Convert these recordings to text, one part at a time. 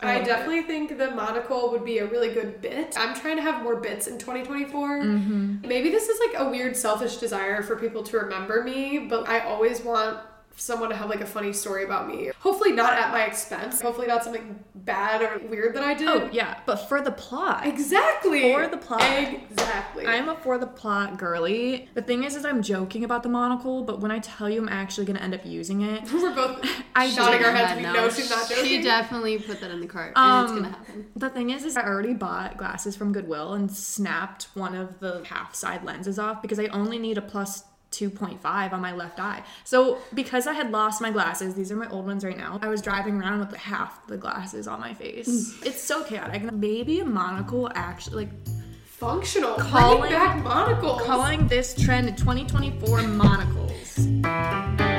I um, definitely think the monocle would be a really good bit. I'm trying to have more bits in 2024. Mm-hmm. Maybe this is like a weird selfish desire for people to remember me, but I always want someone to have like a funny story about me. Hopefully not at my expense. Hopefully not something bad or weird that I did. Oh yeah, but for the plot. Exactly. For the plot. Exactly. I'm a for the plot girly. The thing is, is I'm joking about the monocle, but when I tell you I'm actually gonna end up using it, We're both I nodding did. our heads. Yeah, We know she's not joking. She definitely put that in the cart, and it's Um, gonna happen. The thing is, is I already bought glasses from Goodwill and snapped one of the half side lenses off because I only need a plus 2.5 on my left eye. So because I had lost my glasses, these are my old ones right now. I was driving around with half the glasses on my face. Mm. it's so chaotic. Maybe a monocle actually like Functional. Calling- Bring back monocles. calling this trend 2024 monocles.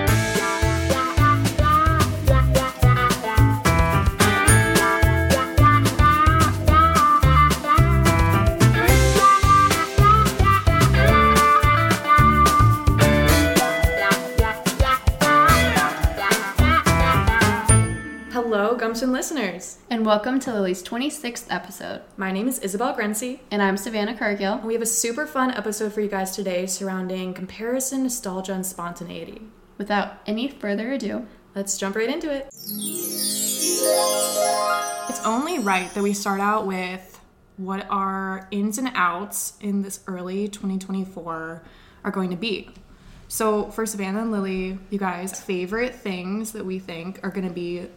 Hello, Gumption listeners. And welcome to Lily's 26th episode. My name is Isabel Grenci. And I'm Savannah Kargel. We have a super fun episode for you guys today surrounding comparison, nostalgia, and spontaneity. Without any further ado, Let's jump right into it. It's only right that we start out with what our ins and outs in this early 2024 are going to be. So, for Savannah and Lily, you guys, favorite things that we think are going to be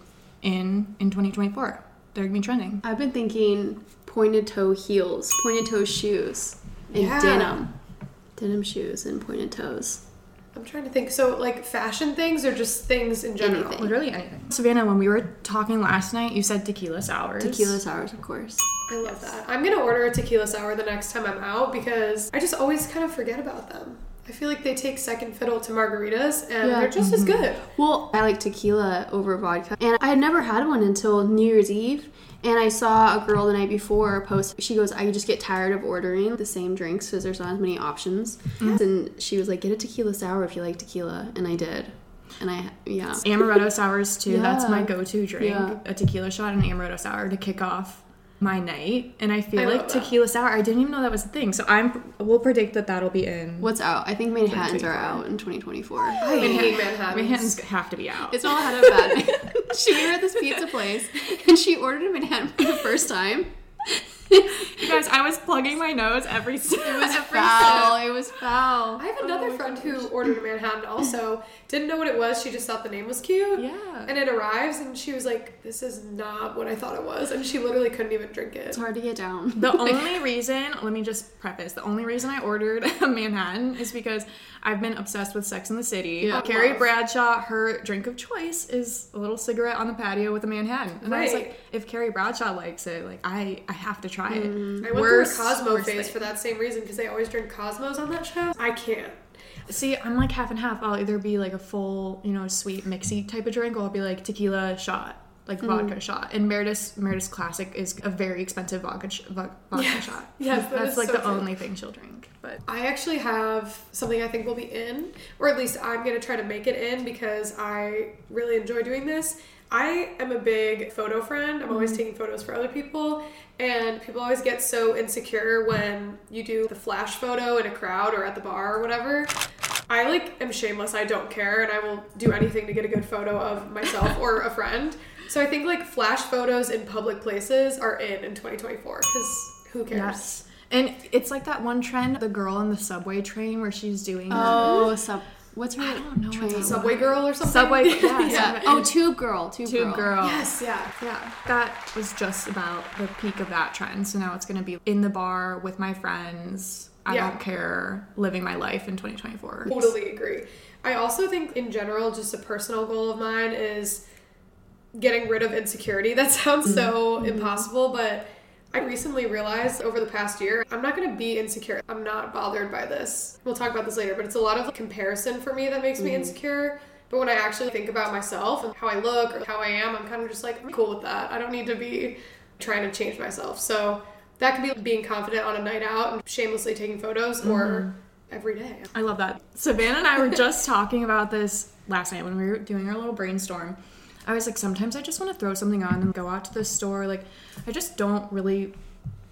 in in 2024. They're going to be trending. I've been thinking pointed toe heels, pointed toe shoes, and Yeah. denim. Denim shoes and pointed toes. I'm trying to think. So, like fashion things or just things in general? Anything. Literally anything. Savannah, when we were talking last night, you said tequila sours. Tequila sours, of course. I love that. I'm gonna order a tequila sour the next time I'm out because I just always kind of forget about them. I feel like they take second fiddle to margaritas and Yeah. they're just as mm-hmm. good. Well, I like tequila over vodka. And I had never had one until New Year's Eve. And I saw a girl the night before post, she goes, I just get tired of ordering the same drinks because there's not as many options. Mm-hmm. And she was like, get a tequila sour if you like tequila. And I did. And I, yeah. Amaretto sours too. That's my go-to drink. Yeah. A tequila shot and an amaretto sour to kick off my night. And I feel I like love that. tequila sour. I didn't even know that was a thing. So I'm. We'll predict that that'll be in. What's out? I think Manhattans are out in 2024. I hate Manhattan. Manhattans have to be out. It's all ahead of bad. she were at this pizza place and she ordered a Manhattan for the first time. You guys, I was plugging my nose every. Single. It was Foul. It was foul. I have oh another friend who ordered a Manhattan also. Didn't know what it was. She just thought the name was cute. Yeah. And it arrives and she was like, this is not what I thought it was. And she literally couldn't even drink it. It's hard to get down. The only reason, let me just preface, the only reason I ordered a Manhattan is because I've been obsessed with Sex in the City. Yeah. Carrie Bradshaw, her drink of choice is a little cigarette on the patio with a Manhattan. And I was like, if Carrie Bradshaw likes it, like I, I have to try it. Mm-hmm. I went Worst- through a Cosmo phase thing. for that same reason because they always drink Cosmos on that show. I can't. See, I'm like half and half. I'll either be like a full, you know, sweet mixy type of drink, or I'll be like tequila shot, like mm-hmm. vodka shot. And Meredith's Meredith's Classic is a very expensive vodka sh- vo- vodka Yeah. shot. Yes, that that's like so the true. only thing she'll drink. But I actually have something I think will be in, or at least I'm going to try to make it in because I really enjoy doing this. I am a big photo friend. I'm always mm-hmm. taking photos for other people, and people always get so insecure when you do the flash photo in a crowd or at the bar or whatever. I like am shameless. I don't care, and I will do anything to get a good photo of myself or a friend. So I think like flash photos in public places are in in 2024 because who cares? Yes. And it's like that one trend, the girl in the subway train where she's doing Oh, sub. What's her I don't know train? Subway girl or something. subway. Yeah, Yeah. Oh, tube girl. Tube, Tube girl. girl. Yes, yeah. Yeah, that was just about the peak of that trend. So now it's going to be in the bar with my friends. I Yeah. don't care, living my life in 2024. Totally agree. I also think, in general, just a personal goal of mine is getting rid of insecurity. That sounds so mm-hmm. impossible, but I recently realized over the past year, I'm not going to be insecure. I'm not bothered by this. We'll talk about this later, but it's a lot of comparison for me that makes me mm-hmm. insecure. But when I actually think about myself and how I look or how I am, I'm kind of just like, I'm cool with that. I don't need to be trying to change myself. So that could be being confident on a night out and shamelessly taking photos or mm-hmm. every day. I love that. Savannah and I were just talking about this last night when we were doing our little brainstorm I was like, sometimes I just want to throw something on and go out to the store. Like, I just don't really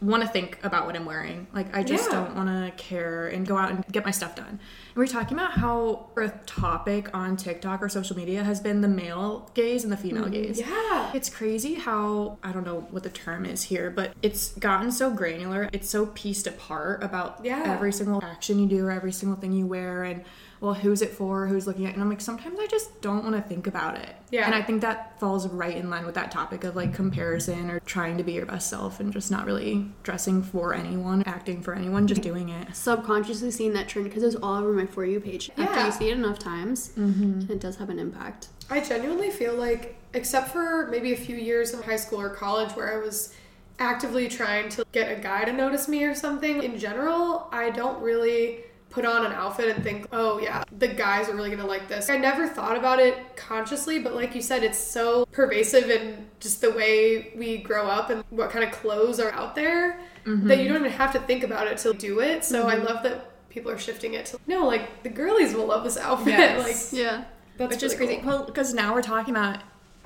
want to think about what I'm wearing. Like, I just Yeah. don't want to care and go out and get my stuff done. And we are talking about how a topic on TikTok or social media has been the male gaze and the female mm, gaze. Yeah. It's crazy how I don't know what the term is here, but it's gotten so granular. It's so pieced apart about Yeah. every single action you do or every single thing you wear and well, who's it for? Who's looking at? And I'm like, sometimes I just don't want to think about it. Yeah. And I think that falls right in line with that topic of like comparison or trying to be your best self and just not really dressing for anyone, acting for anyone, just doing it. Subconsciously seeing that trend because it was all over my For You page. Yeah. After Yeah. you see it enough times, Mm-hmm. it does have an impact. I genuinely feel like, except for maybe a few years in high school or college where I was actively trying to get a guy to notice me or something, in general, I don't really put on an outfit and think, oh yeah, the guys are really gonna like this. I never thought about it consciously, but like you said, it's so pervasive in just the way we grow up and what kind of clothes are out there that you mm-hmm. don't even have to think about it to do it. So I mm-hmm. love that people are shifting it to no, like the girlies will love this outfit. Yes. like Yeah. that's Which is really crazy. cool. Well, because now we're talking about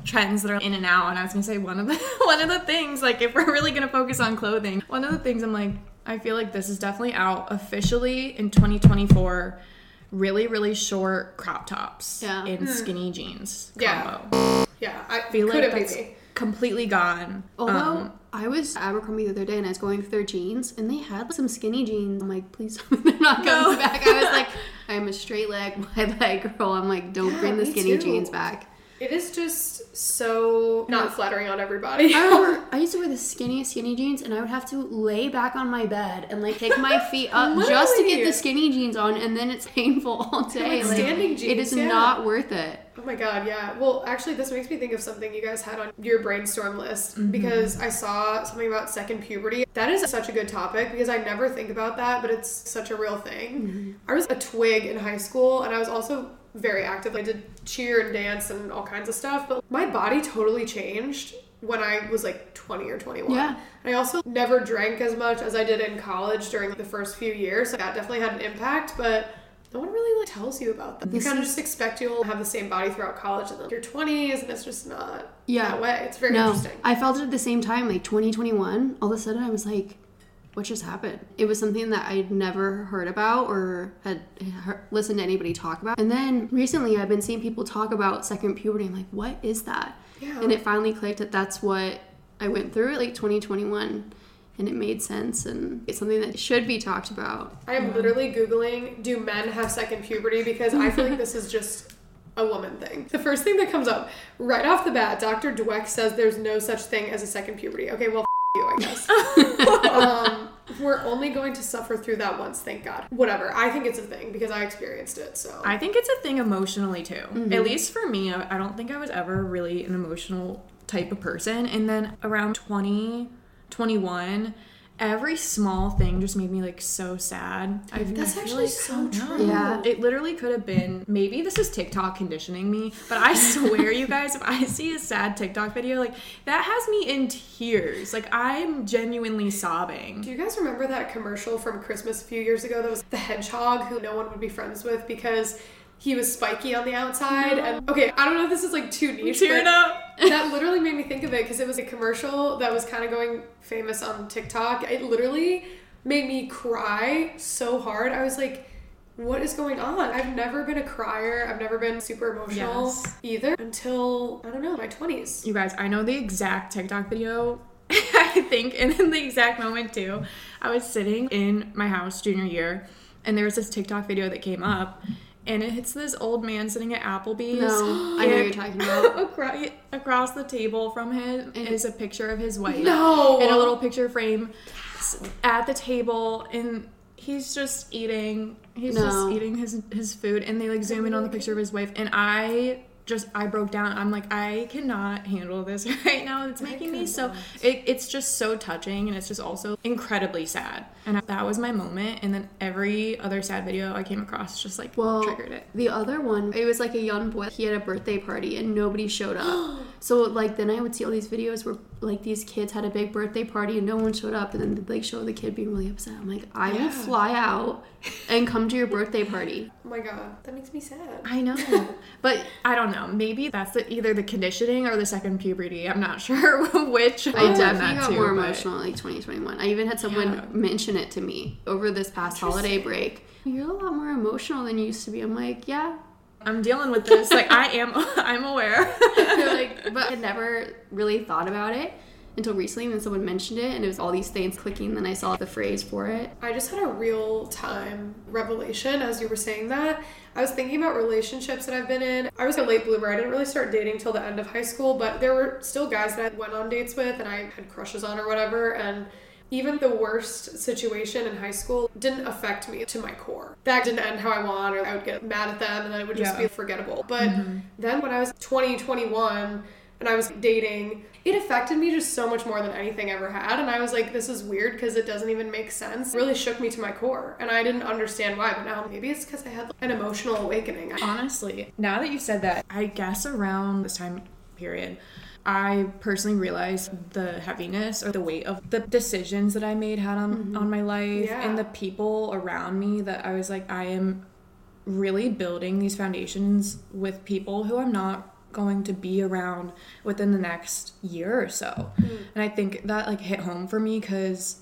trends that are in and out, and I was gonna say one of the one of the things, like if we're really gonna focus on clothing, one of the things I'm like, I feel like this is definitely out officially in 2024. Really, really short crop tops Yeah. in skinny jeans Yeah. combo. Yeah, I feel like that's be completely gone. Although Um, I was at Abercrombie the other day and I was going through their jeans and they had some skinny jeans. I'm like, please they're not coming No. back. I was like, I'm a straight leg, wide leg girl. I'm like, don't Yeah, bring the skinny too. jeans back. It is just so not flattering on everybody. I remember I used to wear the skinniest skinny jeans and I would have to lay back on my bed and like take my feet up just to get the skinny jeans on and then it's painful all day. like standing jeans, It is yeah. not worth it. oh my god, yeah. Well, actually, this makes me think of something you guys had on your brainstorm list Mm-hmm. because I saw something about second puberty. That is such a good topic because I never think about that, but it's such a real thing. Mm-hmm. I was a twig in high school and I was also very active. I did cheer and dance and all kinds of stuff, but my body totally changed when I was like 20 or 21. Yeah. I also never drank as much as I did in college during the first few years. So that definitely had an impact, but no one really like tells you about that. You kind of just expect you'll have the same body throughout college and then your 20s, and it's just not Yeah. that way. It's very no, interesting. I felt it at the same time, like 2021. All of a sudden, I was like, what just happened? It was something that I'd never heard about or had heard, listened to anybody talk about. And then recently, I've been seeing people talk about second puberty. I'm like, what is that? Yeah. And it finally clicked that that's what I went through, like 2021. And it made sense, and it's something that should be talked about. I am literally Googling, do men have second puberty? Because I feel like this is just a woman thing. The first thing that comes up right off the bat, Dr. Dweck says there's no such thing as a second puberty. Okay, well, f- you, I guess. um, we're only going to suffer through that once, thank God. Whatever. I think it's a thing because I experienced it, so. I think it's a thing emotionally too. Mm-hmm. At least for me, I I don't think I was ever really an emotional type of person. And then around 20, 21, every small thing just made me like so sad. I, That's I actually like, so I don't know. true. Yeah. It literally could have been maybe this is TikTok conditioning me, but I swear, you guys, if I see a sad TikTok video, like that has me in tears. Like I'm genuinely sobbing. Do you guys remember that commercial from Christmas a few years ago that was the hedgehog who no one would be friends with because he was spiky on the outside? And okay, I don't know if this is like too niche. Tearing but up. that literally made me think of it because it was a commercial that was kind of going famous on TikTok. It literally made me cry so hard. I was like, what is going on? I've never been a crier. I've never been super emotional Yes. either until, I don't know, my 20s. You guys, I know the exact TikTok video. I think, and in the exact moment too. I was sitting in my house junior year, and there was this TikTok video that came up, and it hits this old man sitting at Applebee's. No, I know what you're talking about. across, across the table from him is a picture of his wife. No! In a little picture frame at the table, and he's just eating. He's No. just eating his his food, and they like zoom in on the picture of his wife, and I just I broke down. I'm like I cannot handle this right now. It's making me so. It, it's just so touching, and it's just also incredibly sad. And that was my moment. And then every other sad video I came across just like Well, triggered it. The other one, it was like a young boy. He had a birthday party and nobody showed up. so like then I would see all these videos where like these kids had a big birthday party and no one showed up, and then they like show the kid being really upset. I'm like, I will Yeah. fly out and come to your birthday party. Oh my god, that makes me sad. I know, but I don't know. Maybe that's the, either the conditioning or the second puberty. I'm not sure which. I definitely got too, more but- emotional in like 2021. I even had someone Yeah. mention it to me over this past holiday break. You're a lot more emotional than you used to be. I'm like, yeah. I'm dealing with this. Like I am. I'm aware. Like, but I never really thought about it until recently. And then someone mentioned it, and it was all these things clicking. Then I saw the phrase for it. I just had a real time revelation as you were saying that. I was thinking about relationships that I've been in. I was a late bloomer. I didn't really start dating till the end of high school, but there were still guys that I went on dates with and I had crushes on or whatever. And even the worst situation in high school didn't affect me to my core. That didn't end how I want, or I would get mad at them and then it would just Yeah. be forgettable. But mm-hmm. then when I was 20, 21, and I was dating, it affected me just so much more than anything ever had. And I was like, this is weird because it doesn't even make sense. It really shook me to my core. And I didn't understand why. But now maybe it's because I had an emotional awakening. Honestly, now that you said that, I guess around this time period, I personally realized the heaviness or the weight of the decisions that I made had on mm-hmm. on my life Yeah. and the people around me that I was like I am really building these foundations with people who I'm not going to be around within the next year or so. Mm-hmm. And I think that like hit home for me cuz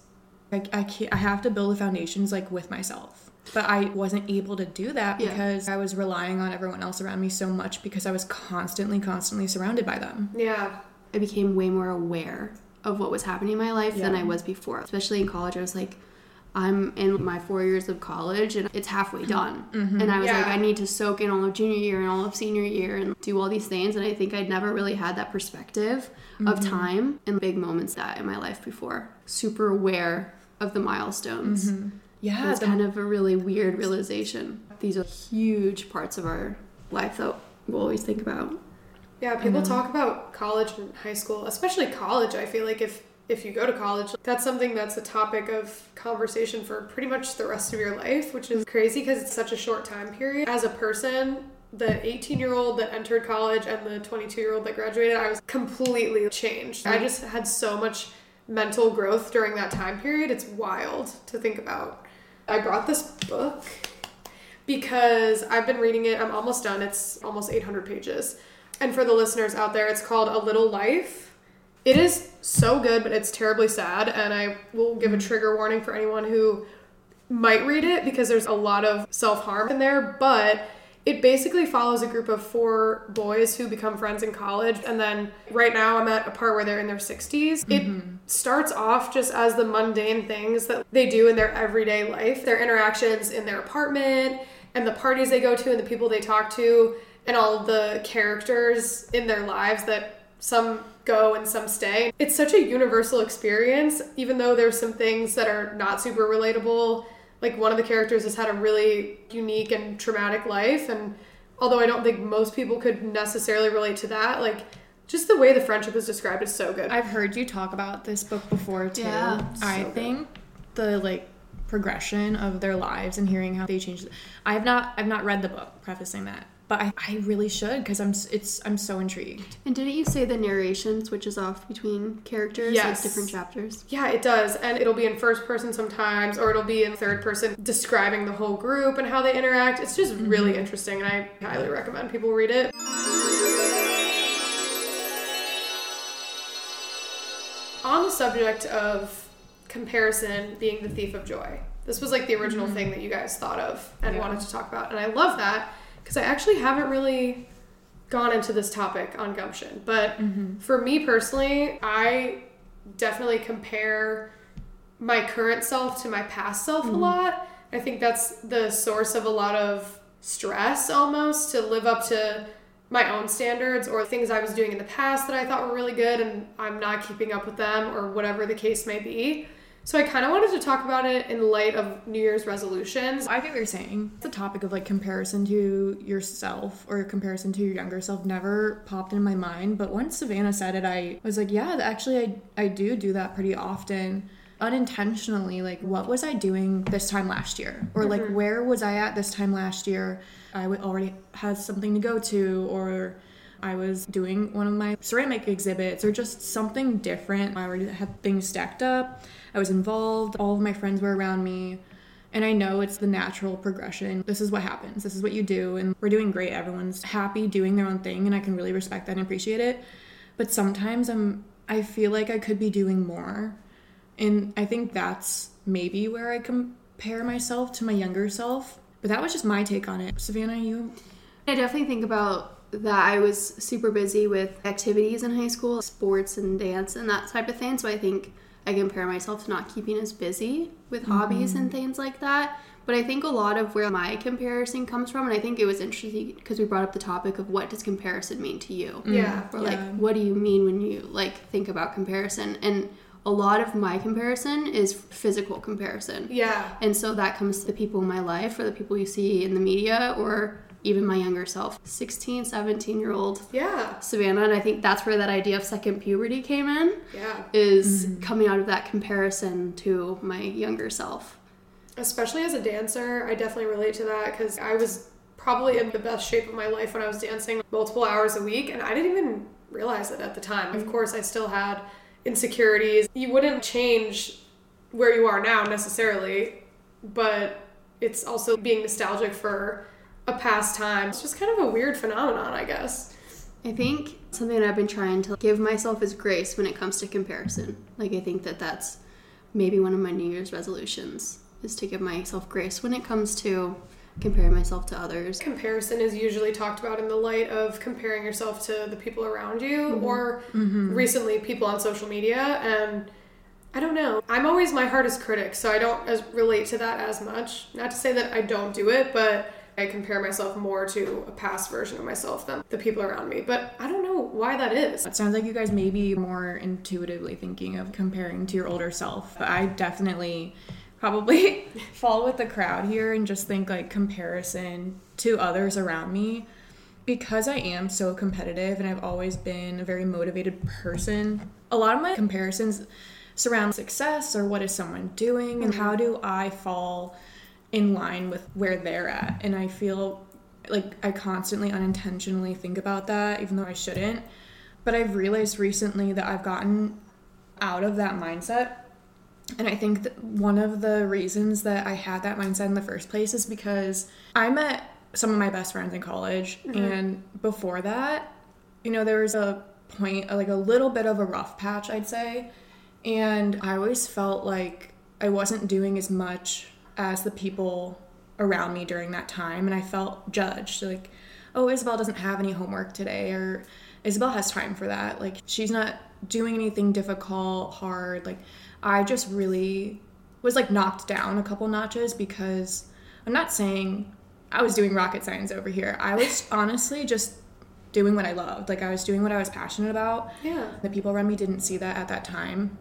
like I can't, I have to build the foundations like with myself. But I wasn't able to do that Yeah. because I was relying on everyone else around me so much because I was constantly constantly surrounded by them. Yeah. I became way more aware of what was happening in my life than I was before. Especially in college, I was like, I'm in my four years of college and it's halfway mm-hmm. done. Mm-hmm. And I was like, I need to soak in all of junior year and all of senior year and do all these things. And I think I'd never really had that perspective of mm-hmm. time and big moments that in my life before. Super aware of the milestones. Yeah, It's the- kind of a really weird realization. These are huge parts of our life that we'll always think about. Yeah, people um, talk about college and high school, especially college. I feel like if if you go to college, that's something that's a topic of conversation for pretty much the rest of your life, which is crazy because it's such a short time period. As a person, the 18 year old that entered college and the 22 year old that graduated, I was completely changed. I just had so much mental growth during that time period. It's wild to think about. I brought this book because I've been reading it. I'm almost done. It's almost 800 pages. And for the listeners out there, it's called A Little Life. It is so good, but it's terribly sad. And I will give a mm-hmm. trigger warning for anyone who might read it because there's a lot of self harm in there. But it basically follows a group of four boys who become friends in college. And then right now, I'm at a part where they're in their 60s. It mm-hmm. starts off just as the mundane things that they do in their everyday life, their interactions in their apartment, and the parties they go to, and the people they talk to, and all the characters in their lives that some go and some stay. It's such a universal experience, even though there's some things that are not super relatable. Like one of the characters has had a really unique and traumatic life, and although I don't think most people could necessarily relate to that, like just the way the friendship is described is so good. I've heard you talk about this book before too. Yeah, I so good. think the like progression of their lives and hearing how they changed. I have not I've not read the book, prefacing that, but I, I really should because I'm it's I'm so intrigued. And didn't you say the narration switches off between characters, Yes. like different chapters? Yeah, it does. And it'll be in first person sometimes, or it'll be in third person describing the whole group and how they interact. It's just mm-hmm. really interesting, and I highly recommend people read it. On the subject of comparison being the thief of joy, this was like the original mm-hmm. thing that you guys thought of and Yeah. wanted to talk about. And I love that because I actually haven't really gone into this topic on gumption. But mm-hmm. for me personally, I definitely compare my current self to my past self a mm-hmm. lot. I think that's the source of a lot of stress almost to live up to my own standards or things I was doing in the past that I thought were really good and I'm not keeping up with them or whatever the case may be. So I kind of wanted to talk about it in light of New Year's resolutions. I think what you're saying. The topic of like comparison to yourself or comparison to your younger self never popped in my mind. But once Savannah said it, I was like, yeah, actually, I, I do do that pretty often. Unintentionally, like, what was I doing this time last year? Or like, mm-hmm. where was I at this time last year? I would already had something to go to, or I was doing one of my ceramic exhibits or just something different. I already had things stacked up. I was involved. All of my friends were around me. And I know it's the natural progression. This is what happens. This is what you do. And we're doing great. Everyone's happy doing their own thing. And I can really respect that and appreciate it. But sometimes I'm, I feel like I could be doing more. And I think that's maybe where I compare myself to my younger self. But that was just my take on it. Savannah, you? I definitely think about that I was super busy with activities in high school, sports and dance and that type of thing. So I think I compare myself to not keeping as busy with mm-hmm. hobbies and things like that. But I think a lot of where my comparison comes from, and I think it was interesting because we brought up the topic of what does comparison mean to you? Yeah. Or like, yeah. what do you mean when you like think about comparison? And a lot of my comparison is physical comparison. Yeah. And so that comes to the people in my life or the people you see in the media or even my younger self 16 17 year old yeah. Savannah and i think that's where that idea of second puberty came in yeah. is mm-hmm. coming out of that comparison to my younger self. Especially as a dancer i definitely relate to that because i was probably in the best shape of my life when i was dancing multiple hours a week and i didn't even realize it at the time. Of course i still had insecurities. You wouldn't change where you are now necessarily but it's also being nostalgic for a pastime. It's just kind of a weird phenomenon, I guess. I think something I've been trying to give myself is grace when it comes to comparison. Like, I think that that's maybe one of my New Year's resolutions is to give myself grace when it comes to comparing myself to others. Comparison is usually talked about in the light of comparing yourself to the people around you mm-hmm. or mm-hmm. recently people on social media and I don't know. I'm always my hardest critic, so I don't as relate to that as much. Not to say that I don't do it, but I compare myself more to a past version of myself than the people around me. But I don't know why that is. It sounds like you guys may be more intuitively thinking of comparing to your older self. But I definitely probably fall with the crowd here and just think like comparison to others around me. Because I am so competitive and I've always been a very motivated person, a lot of my comparisons surround success or what is someone doing and how do I fall in line with where they're at. And I feel like I constantly unintentionally think about that, even though I shouldn't. But I've realized recently that I've gotten out of that mindset. And I think that one of the reasons that I had that mindset in the first place is because I met some of my best friends in college. Mm-hmm. And before that, you know, there was a point, like a little bit of a rough patch, I'd say. And I always felt like I wasn't doing as much as the people around me during that time and I felt judged. Like oh Isabel doesn't have any homework today or Isabel has time for that. Like she's not doing anything difficult hard. Like I just really was like knocked down a couple notches because I'm not saying I was doing rocket science over here. I was honestly just doing what I loved. Like I was doing what I was passionate about. Yeah. The people around me didn't see that at that time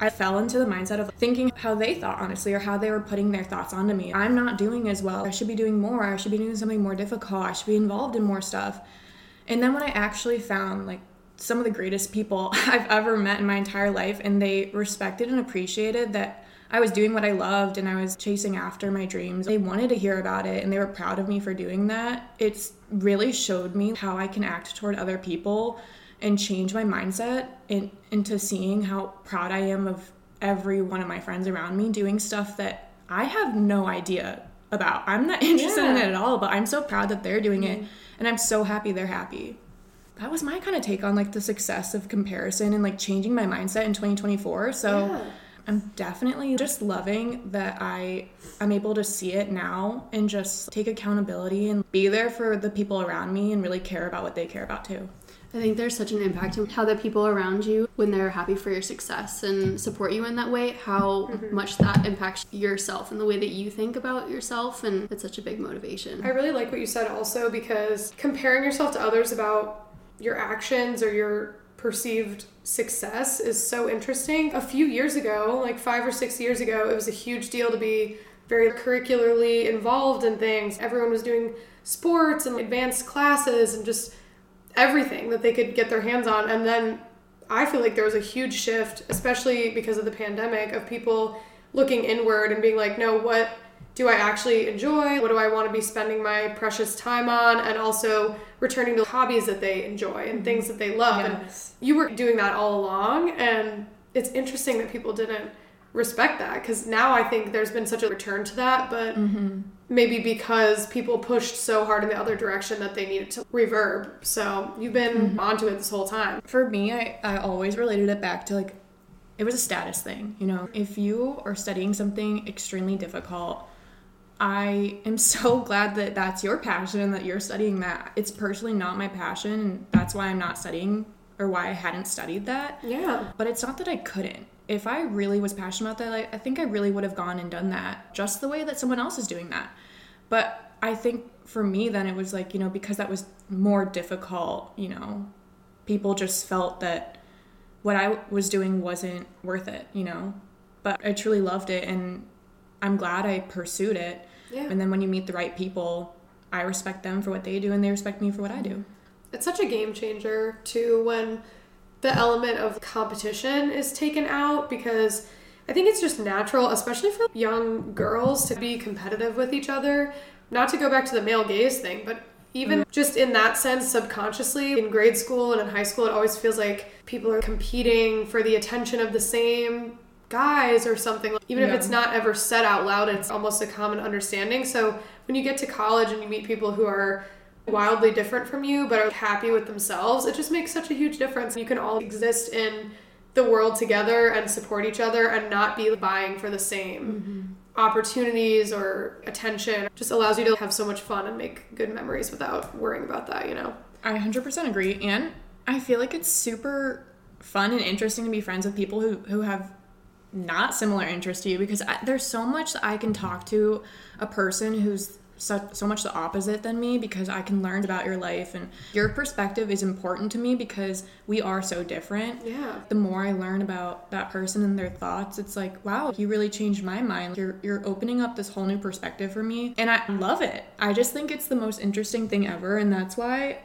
I fell into the mindset of thinking how they thought, honestly, or how they were putting their thoughts onto me. I'm not doing as well. I should be doing more. I should be doing something more difficult. I should be involved in more stuff. And then when I actually found like some of the greatest people I've ever met in my entire life, and they respected and appreciated that I was doing what I loved and I was chasing after my dreams. They wanted to hear about it and they were proud of me for doing that. It's really showed me how I can act toward other people and change my mindset in, into seeing how proud I am of every one of my friends around me doing stuff that I have no idea about. I'm not interested yeah. in it at all, but I'm so proud that they're doing mm-hmm. it and I'm so happy they're happy. That was my kind of take on like the success of comparison and like changing my mindset in 2024. So yeah. I'm definitely just loving that I I'm able to see it now and just take accountability and be there for the people around me and really care about what they care about too. I think there's such an impact on how the people around you, when they're happy for your success and support you in that way, how mm-hmm. much that impacts yourself and the way that you think about yourself. And it's such a big motivation. I really like what you said also because comparing yourself to others about your actions or your perceived success is so interesting. A few years ago, like five or six years ago, it was a huge deal to be very curricularly involved in things. Everyone was doing sports and advanced classes and just everything that they could get their hands on. And then I feel like there was a huge shift, especially because of the pandemic, of people looking inward and being like, no, what do I actually enjoy? What do I want to be spending my precious time on? And also returning to hobbies that they enjoy and things that they love. Yes. And you were doing that all along. And it's interesting that people didn't respect that because now I think there's been such a return to that, but mm-hmm. maybe because people pushed so hard in the other direction that they needed to reverb. So you've been mm-hmm. onto it this whole time. For me, I, I always related it back to like, it was a status thing, you know? If you are studying something extremely difficult, I am so glad that that's your passion and that you're studying that. It's personally not my passion, and that's why I'm not studying or why I hadn't studied that. Yeah. But it's not that I couldn't. If I really was passionate about that, like, I think I really would have gone and done that just the way that someone else is doing that. But I think for me, then it was like, you know, because that was more difficult, you know, people just felt that what I was doing wasn't worth it, you know. But I truly loved it and I'm glad I pursued it. Yeah. And then when you meet the right people, I respect them for what they do and they respect me for what I do. It's such a game changer too when the element of competition is taken out because I think it's just natural, especially for young girls, to be competitive with each other. Not to go back to the male gaze thing, but even mm-hmm. just in that sense, subconsciously, in grade school and in high school, it always feels like people are competing for the attention of the same guys or something. Even if it's not ever said out loud, it's almost a common understanding. So when you get to college and you meet people who are wildly different from you but are happy with themselves, it just makes such a huge difference. You can all exist in the world together and support each other and not be vying for the same mm-hmm. opportunities or attention. It just allows you to have so much fun and make good memories without worrying about that, you know? I 100% agree. And I feel like it's super fun and interesting to be friends with people who, who have not similar interest to you because I, there's so much that I can mm-hmm. talk to a person who's so, so much the opposite than me because I can learn about your life and your perspective is important to me because we are so different. Yeah. The more I learn about that person and their thoughts, it's like, wow, you really changed my mind. You're you're opening up this whole new perspective for me and I love it. I just think it's the most interesting thing ever and that's why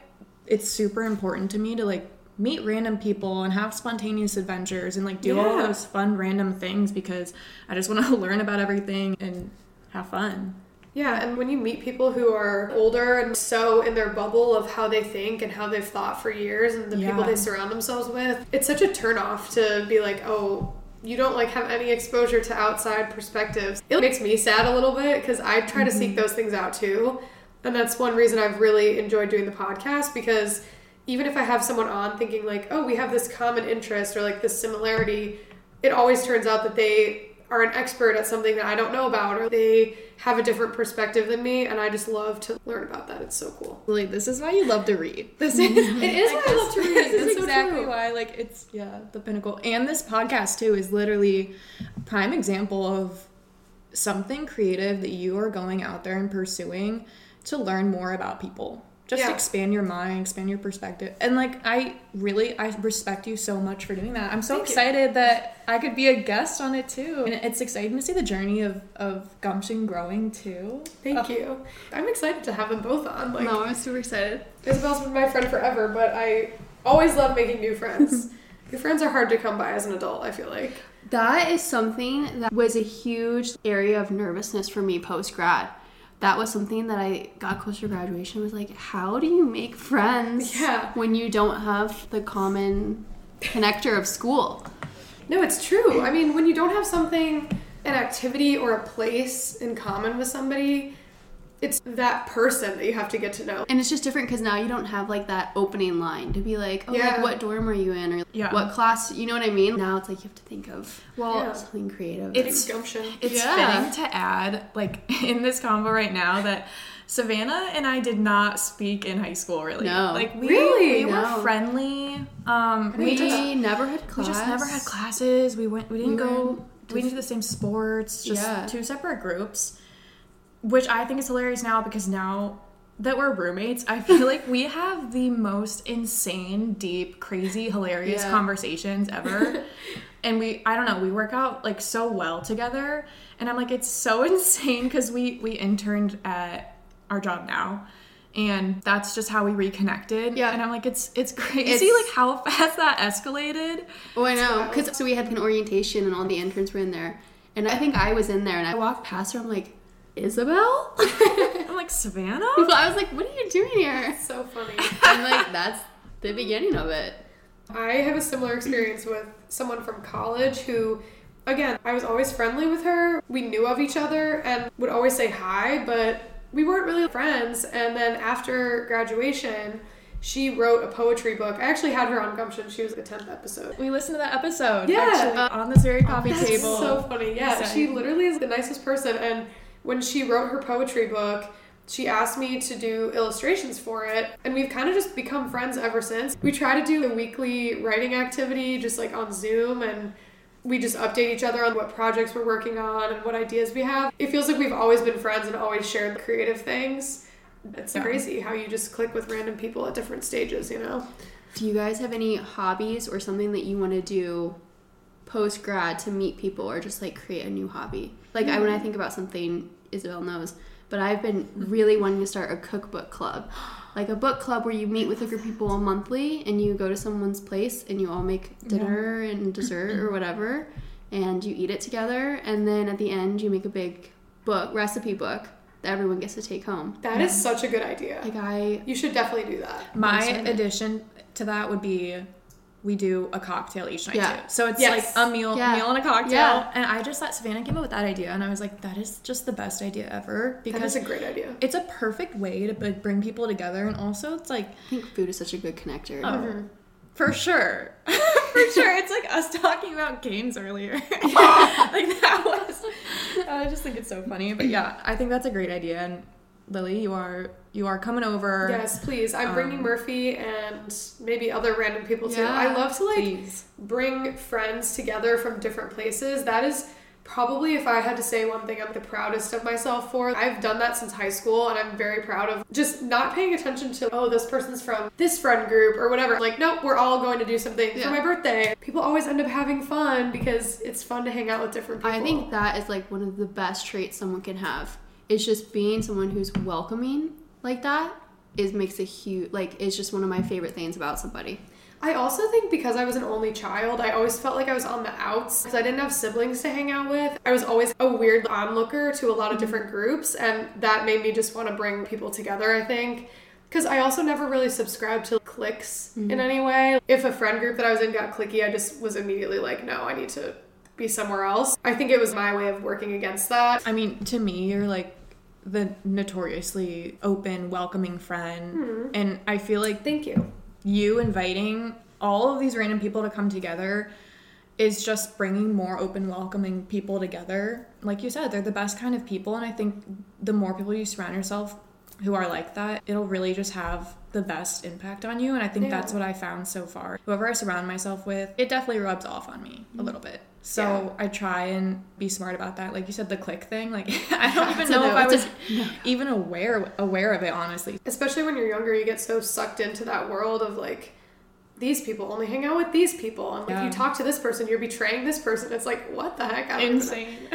it's super important to me to like meet random people and have spontaneous adventures and like do all those fun random things because I just want to learn about everything and have fun. Yeah, and when you meet people who are older and so in their bubble of how they think and how they've thought for years and the people they surround themselves with, it's such a turnoff to be like, oh, you don't like have any exposure to outside perspectives. It makes me sad a little bit because I try to seek mm-hmm. those things out too. And that's one reason I've really enjoyed doing the podcast because even if I have someone on thinking like, oh, we have this common interest or like this similarity, it always turns out that they are an expert at something that I don't know about or they have a different perspective than me and I just love to learn about that. It's so cool. Like this is why you love to read. This is It is why I love to read. This is so exactly true. why like it's yeah, the pinnacle. And this podcast too is literally a prime example of something creative that you are going out there and pursuing to learn more about people. Just Yeah. expand your mind, expand your perspective. And like I really I respect you so much for doing that. I'm so Thank you. excited that I could be a guest on it too. And it's exciting to see the journey of of gumption growing too. Thank you. I'm excited to have them both on. Like no, I'm super excited. Isabel's been my friend forever, but I always love making new friends. new friends are hard to come by as an adult, I feel like. That is something that was a huge area of nervousness for me post grad. That was something that I got close to graduation was like, how do you make friends Yeah. when you don't have the common connector of school? No, it's true. I mean, when you don't have something, an activity or a place in common with somebody, it's that person that you have to get to know. And it's just different because now you don't have like that opening line to be like, oh, Yeah. like what dorm are you in or Yeah. what class? You know what I mean? Now it's like you have to think of Well, Yeah. something creative. It's- gumption. It's Yeah. fitting to add, like in this combo right now, that Savannah and I did not speak in high school. Really, No. like we, Really? we No. were friendly. Um, we we just never had class. we just never had classes. We went. We didn't We go. were We didn't do the same sports. Just Yeah. two separate groups, which I think is hilarious now because now that we're roommates, I feel like we have the most insane, deep, crazy, hilarious Yeah. conversations ever. and we, I don't know, we work out like so well together. And I'm like, it's so insane because we we interned at our job now. And that's just how we reconnected. Yeah. And I'm like, it's it's crazy It's- like how fast that escalated. Oh, I know. Because so we had an orientation and all the interns were in there. And I think I was in there and I walked past her. I'm like, Isabel? I'm like, Savannah? I was like, what are you doing here? So funny. I'm like, that's the beginning of it. I have a similar experience with someone from college who, again, I was always friendly with her. We knew of each other and would always say hi, but we weren't really friends. And then after graduation, she wrote a poetry book. I actually had her on Gumption. She was the 10th episode. We listened to that episode. Yeah. Actually, on this very coffee table. so funny. Yeah, she literally is the nicest person. And when she wrote her poetry book, she asked me to do illustrations for it, and we've kind of just become friends ever since. We try to do a weekly writing activity just like on Zoom, and we just update each other on what projects we're working on and what ideas we have. It feels like we've always been friends and always shared creative things. It's Yeah. crazy how you just click with random people at different stages, you know? Do you guys have any hobbies or something that you want to do post grad to meet people or just like create a new hobby? Like I when I mm. think about something, Isabel knows, but I've been really wanting to start a cookbook club. Like a book club where you meet with a group of people monthly and you go to someone's place and you all make dinner and dessert or whatever and you eat it together and then at the end you make a big book, recipe book that everyone gets to take home. That is such a good idea. Like I You should definitely do that. My excited. addition to that would be we do a cocktail each night Yeah. too. So it's Yes. like a meal, Yeah. meal and a cocktail. Yeah. And I just thought Savannah came up with that idea, and I was like, that is just the best idea ever because is a great idea. it's a perfect way to bring people together, and also it's like I think food is such a good connector. Oh, mm-hmm. for sure, for sure, it's like us talking about games earlier. like that was. I just think it's so funny, but yeah, I think that's a great idea. And Lily, you are you are coming over. Yes, please. I'm bringing Um, Murphy and maybe other random people too. Yeah, I love to like please. bring friends together from different places. That is probably if I had to say one thing I'm the proudest of myself for. I've done that since high school and I'm very proud of just not paying attention to oh this person's from this friend group or whatever. Like nope, we're all going to do something Yeah. for my birthday. People always end up having fun because it's fun to hang out with different people. I think that is like one of the best traits someone can have. It's just being someone who's welcoming like that is makes a huge like it's just one of my favorite things about somebody. I also think because I was an only child, I always felt like I was on the outs because I didn't have siblings to hang out with. I was always a weird onlooker to a lot of different groups, and that made me just want to bring people together, I think. Because I also never really subscribed to cliques mm-hmm. in any way. If a friend group that I was in got clicky, I just was immediately like, no, I need to be somewhere else. I think it was my way of working against that. I mean, to me, you're like the notoriously open, welcoming friend. Mm-hmm. And I feel like Thank you. you inviting all of these random people to come together is just bringing more open, welcoming people together. Like you said, they're the best kind of people. And I think the more people you surround yourself who are like that, it'll really just have the best impact on you. And I think Yeah. that's what I found so far. Whoever I surround myself with, it definitely rubs off on me a mm-hmm. little bit. So I try and be smart about that. Like you said, the click thing. Like I don't even a know if I was even aware aware of it. Honestly, especially when you're younger, you get so sucked into that world of like these people only hang out with these people, and if Yeah. you talk to this person, you're betraying this person. It's like what the heck? I know. insane.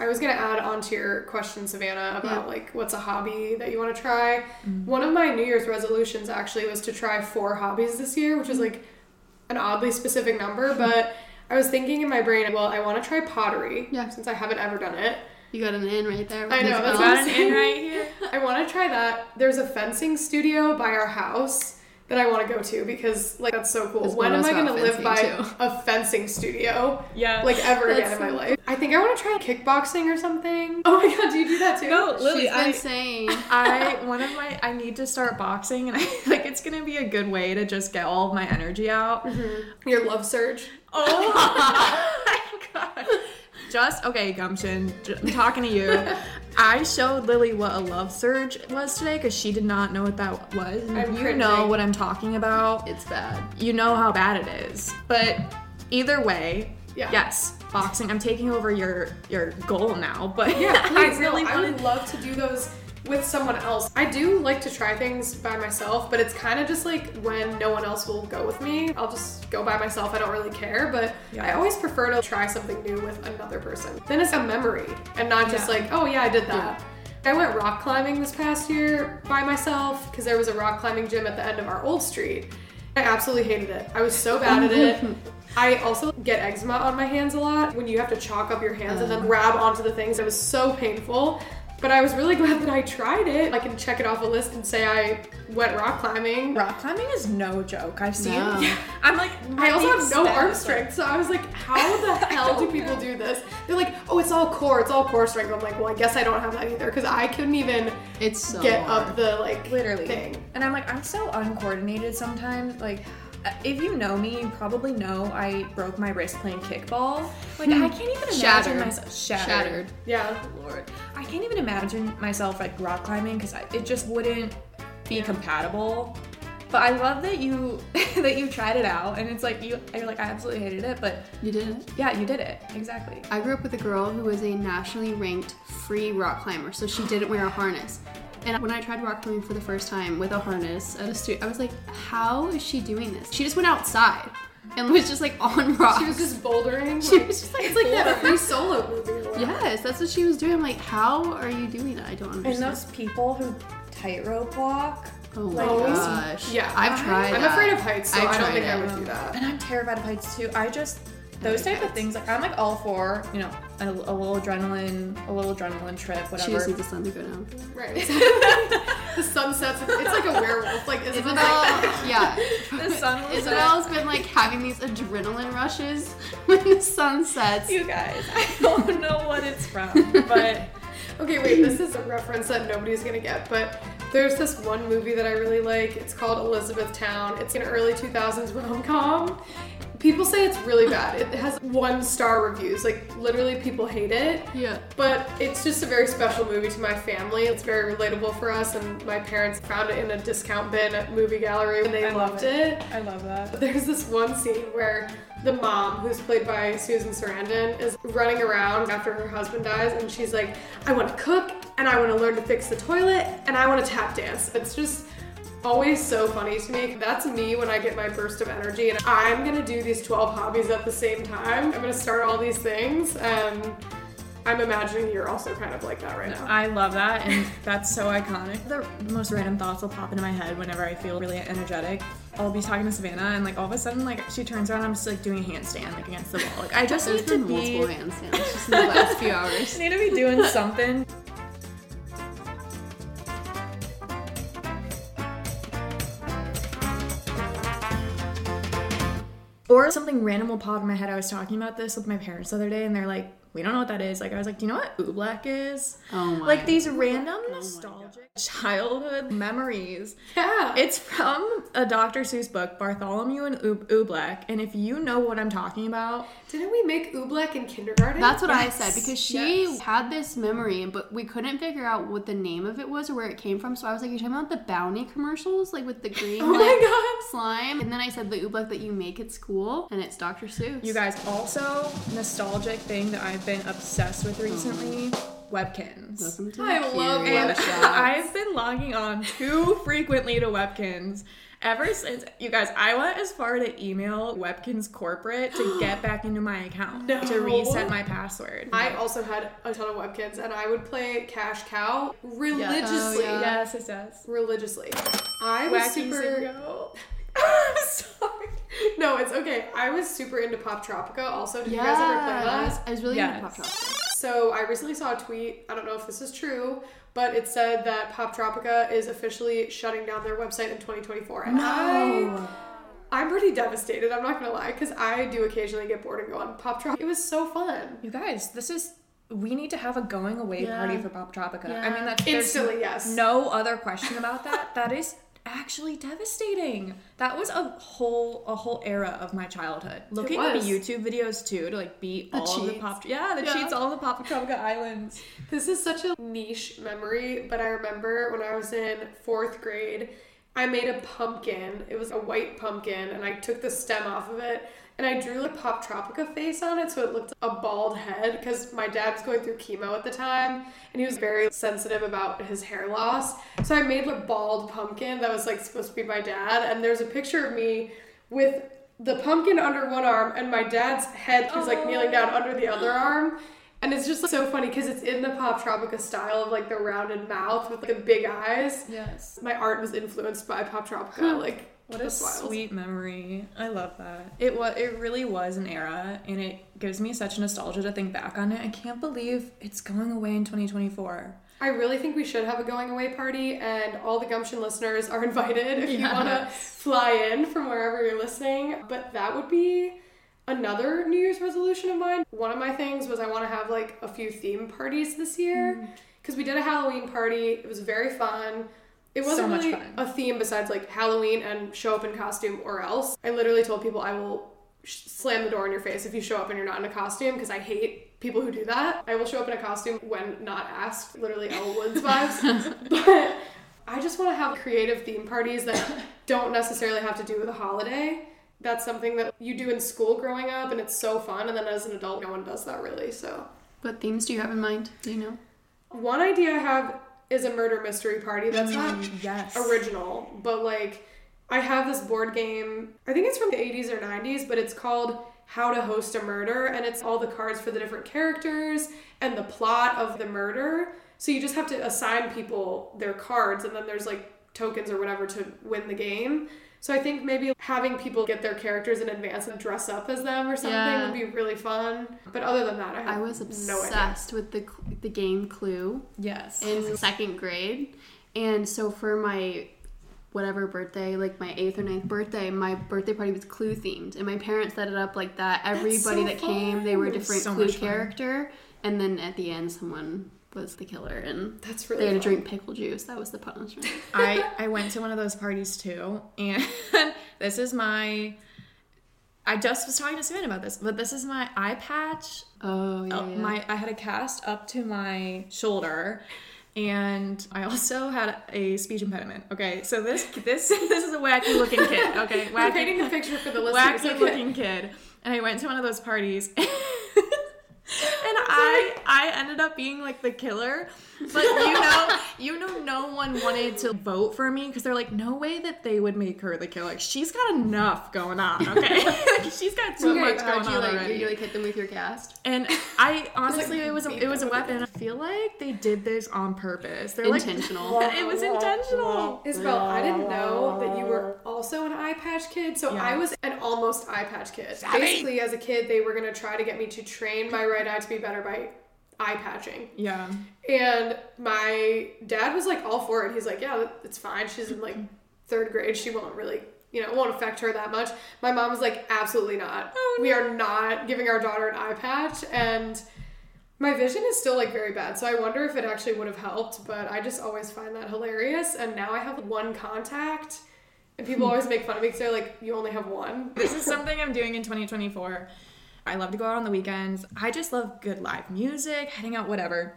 I was gonna add on to your question, Savannah, about Yeah. like what's a hobby that you want to try. Mm-hmm. One of my New Year's resolutions actually was to try four hobbies this year, which is mm-hmm. like an oddly specific number, but I was thinking in my brain, well, I want to try pottery, Yeah. since I haven't ever done it. You got an in right there. I know, You that's got what an I'm in right here. I want to try that. There's a fencing studio by our house that I want to go to because like that's so cool. This when am I going to live by too. a fencing studio Yeah. like ever again That's in my life? I think I want to try kickboxing or something. Oh my god, do you do that too? no, Lily, She's been I, saying I one of my I need to start boxing, and I like it's gonna be a good way to just get all of my energy out. Mm-hmm. Your love surge. Oh my god! Just okay, Gumption. I'm talking to you. I showed Lily what a love surge was today because she did not know what that was. I'm you know what I'm talking about. it's bad. You know how bad it is. But either way, Yeah. yes, boxing. I'm taking over your your goal now. But Yeah, I please. really no, I would love to do those with someone else. I do like to try things by myself, but it's kind of just like when no one else will go with me, I'll just go by myself. I don't really care, but Yeah. I always prefer to try something new with another person. Then it's a memory and not just Yeah. like, oh yeah, I did that. I went rock climbing this past year by myself because there was a rock climbing gym at the end of our old street. I absolutely hated it. I was so bad at it. I also get eczema on my hands a lot when you have to chalk up your hands and then uh-huh. grab onto the things. It was so painful. But I was really glad that I tried it. I can check it off a list and say I went rock climbing. Rock climbing is no joke. I've seen. No. I'm like. I also have no arm strength, so I was like, how the hell do people know. do this? They're like, oh, it's all core, it's all core strength. I'm like, well, I guess I don't have that either because I couldn't even It's so get hard. up the like literally thing. and i'm like i'm so uncoordinated sometimes like if you know me you probably know i broke my wrist playing kickball like hmm. i can't even imagine Shattered. myself shattered. Shattered. Yeah. lord i can't even imagine myself like rock climbing because it just wouldn't be compatible but i love that you that you tried it out and it's like you you're like i absolutely hated it but You did it. yeah you did it exactly I grew up with a girl who was a nationally ranked free rock climber, so she didn't wear a harness. And when I tried rock climbing for the first time with a harness at a studio, I was like, how is she doing this? She just went outside and was just like on rocks. She was just bouldering. She like- was just like, it's like that free solo movie. Or. Yes, that's what she was doing. I'm like, how are you doing that? I don't understand. and those people who tightrope walk oh my Like, gosh. yeah. I've tried. I'm that. afraid of heights, so I've I don't tried think I would do that. And I'm terrified of heights too. I just those type of things like I'm like all for you know a, a little adrenaline, a little adrenaline trip, whatever. She whatever. just needs the sun to go down. Right. the sun sets. It's like a werewolf. Like Isabel. Isabel, yeah. the sun will Isabel's been like having these adrenaline rushes when the sun sets. You guys, I don't know what it's from, but Okay, wait, this is a reference that nobody's gonna get, but there's this one movie that I really like. It's called Elizabethtown. It's an early 2000s rom com. People say it's really bad. It has one star reviews. Like, literally, people hate it. Yeah. But it's just a very special movie to my family. It's very relatable for us, and my parents found it in a discount bin at Movie Gallery and they I love loved it. I love that. There's this one scene where the mom, who's played by Susan Sarandon, is running around after her husband dies, and she's like, I want to cook, and I want to learn to fix the toilet, and I want to tap dance. It's just always so funny to me. That's me when I get my burst of energy, and I'm gonna do these 12 hobbies at the same time. I'm gonna start all these things, and I'm imagining you're also kind of like that right now. I love that, and that's so iconic. The most random thoughts will pop into my head whenever I feel really energetic. I'll be talking to Savannah, and like all of a sudden, like she turns around, I'm just like doing a handstand like against the wall. Like I just There's need to been multiple handstands just in the last few hours. just need to be doing something. Or something random will pop in my head. I was talking about this with my parents the other day, and they're like, "We don't know what that is." Like, I was like, "Do you know what oobleck is?" Oh my. like these random oh my nostalgic childhood memories. Yeah. It's from a Dr. Seuss book, Bartholomew and Oob- Oobleck. And if you know what I'm talking about, Didn't we make oobleck in kindergarten? That's what I said because she yes. had this memory, but we couldn't figure out what the name of it was or where it came from. So I was like, "You're talking about the Bounty commercials, like with the green Oh my like, God. slime?" And then I said the oobleck that you make at school, and it's Dr. Seuss. you guys also nostalgic thing that I've been obsessed with recently, Webkinz. Welcome to I the love Hero And Shop. I've been logging on too frequently to Webkinz. Ever since you guys, I went as far to email Webkinz corporate to get back into my account No. to reset my password. I also had a ton of webkinz and I would play Cash Cow oh, religiously. Oh, yeah. yes, it does. Religiously. I was Wacky super Zingo. I'm sorry. No, it's okay. I was super into Poptropica also. Did you guys ever play I was, that? I was really Yes. into Poptropica. So I recently saw a tweet, I don't know if this is true, but it said that Poptropica is officially shutting down their website in 2024. And I I'm pretty devastated, I'm not gonna lie, because I do occasionally get bored and go on Poptropica. It was so fun. You guys, this is we need to have a going away Yeah. party for Poptropica. I Yeah. mean that's there's Instantly, yes. no other question about that. that is actually devastating. That was a whole a whole era of my childhood. Looking at the. YouTube videos too to like beat all of the pop yeah, the Yeah. cheats all the Tropica islands. This is such a niche memory, but I remember when I was in fourth grade, I made a pumpkin. It was a white pumpkin, and I took the stem off of it, and I drew like Poptropica face on it, so it looked a bald head. Because my dad was going through chemo at the time, and he was very sensitive about his hair loss. So I made a bald pumpkin that was like supposed to be my dad, and there's a picture of me with the pumpkin under one arm and my dad's head he's like kneeling down under the other oh. arm and it's just like, so funny because it's in the Poptropica style of like the rounded mouth with like the big eyes Yes. my art was influenced by Poptropica like What a sweet memory. I love that. It was it really was an era and it gives me such nostalgia to think back on it. I can't believe it's going away in 2024. I really think we should have a going away party, and all the Gumption listeners are invited if you want to fly in from wherever you're listening. But that would be another New Year's resolution of mine. One of my things was I want to have like a few theme parties this year mm. because we did a Halloween party. It was very fun. It wasn't much really a theme besides like Halloween and show up in costume or else. I literally told people I will sh- slam the door in your face if you show up and you're not in a costume because I hate people who do that. I will show up in a costume when not asked, literally Elle Woods vibes. but I just want to have creative theme parties that don't necessarily have to do with a holiday. That's something that you do in school growing up and it's so fun and then as an adult no one does that really. So What themes do you have in mind? Do you know? one idea I have is a murder mystery party. That's not Mm, yes. original, but like I have this board game. I think it's from the 80s or 90s, but it's called How to Host a Murder and it's all the cards for the different characters and the plot of the murder. So you just have to assign people their cards and then there's like tokens or whatever to win the game. So I think maybe having people get their characters in advance and dress up as them or something Yeah. would be really fun. But other than that, I, have I was no obsessed with the the game Clue Yes. in second grade, and so for my whatever birthday, like my eighth or ninth birthday, my birthday party was Clue themed, and my parents set it up like that. Everybody so that came, they were a different So Clue much fun. character, and then at the end, someone was the killer, and That's really they had to drink pickle juice. That was the punishment. I I went to one of those parties too, and this is my. I just was talking to Savannah about this, but this is my eye patch. Oh yeah, Uh, yeah. My I had a cast up to my shoulder, and I also had a speech impediment. Okay, so this this this is a wacky looking kid. Okay, We're wacky painting the picture for the listeners. wacky looking kid. And I went to one of those parties. And I I ended up being like the killer, but you know you know no one wanted to vote for me because they're like no way that they would make her the killer. She's got enough going on, okay? like, she's got too Okay, much how'd going you on like? already. You like hit them with your cast? And I honestly, like it was a, it was a weapon. I feel like they did this on purpose. They're like Intentional. it was intentional. Isabel, I didn't know that you were also an eye patch kid. So I was an almost eye patch kid. Basically, as a kid, they were going to try to get me to train my right eye to be better by eye patching. Yeah, And my dad was like all for it. He's like, yeah, it's fine. She's in like third grade. She won't really, you know, it won't affect her that much. My mom was like, absolutely not. Oh, we are not giving our daughter an eye patch. And my vision is still like very bad. So I wonder if it actually would have helped. But I just always find that hilarious. And now I have one contact. And people always make fun of me because they're like, you only have one. this is something I'm doing in 2024. I love to go out on the weekends. I just love good live music, heading out, whatever.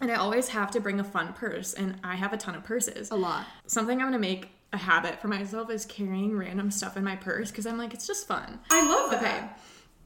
And I always have to bring a fun purse, and I have a ton of purses. A lot. Something I'm gonna make a habit for myself is carrying random stuff in my purse because I'm like, it's just fun. I love that. Okay.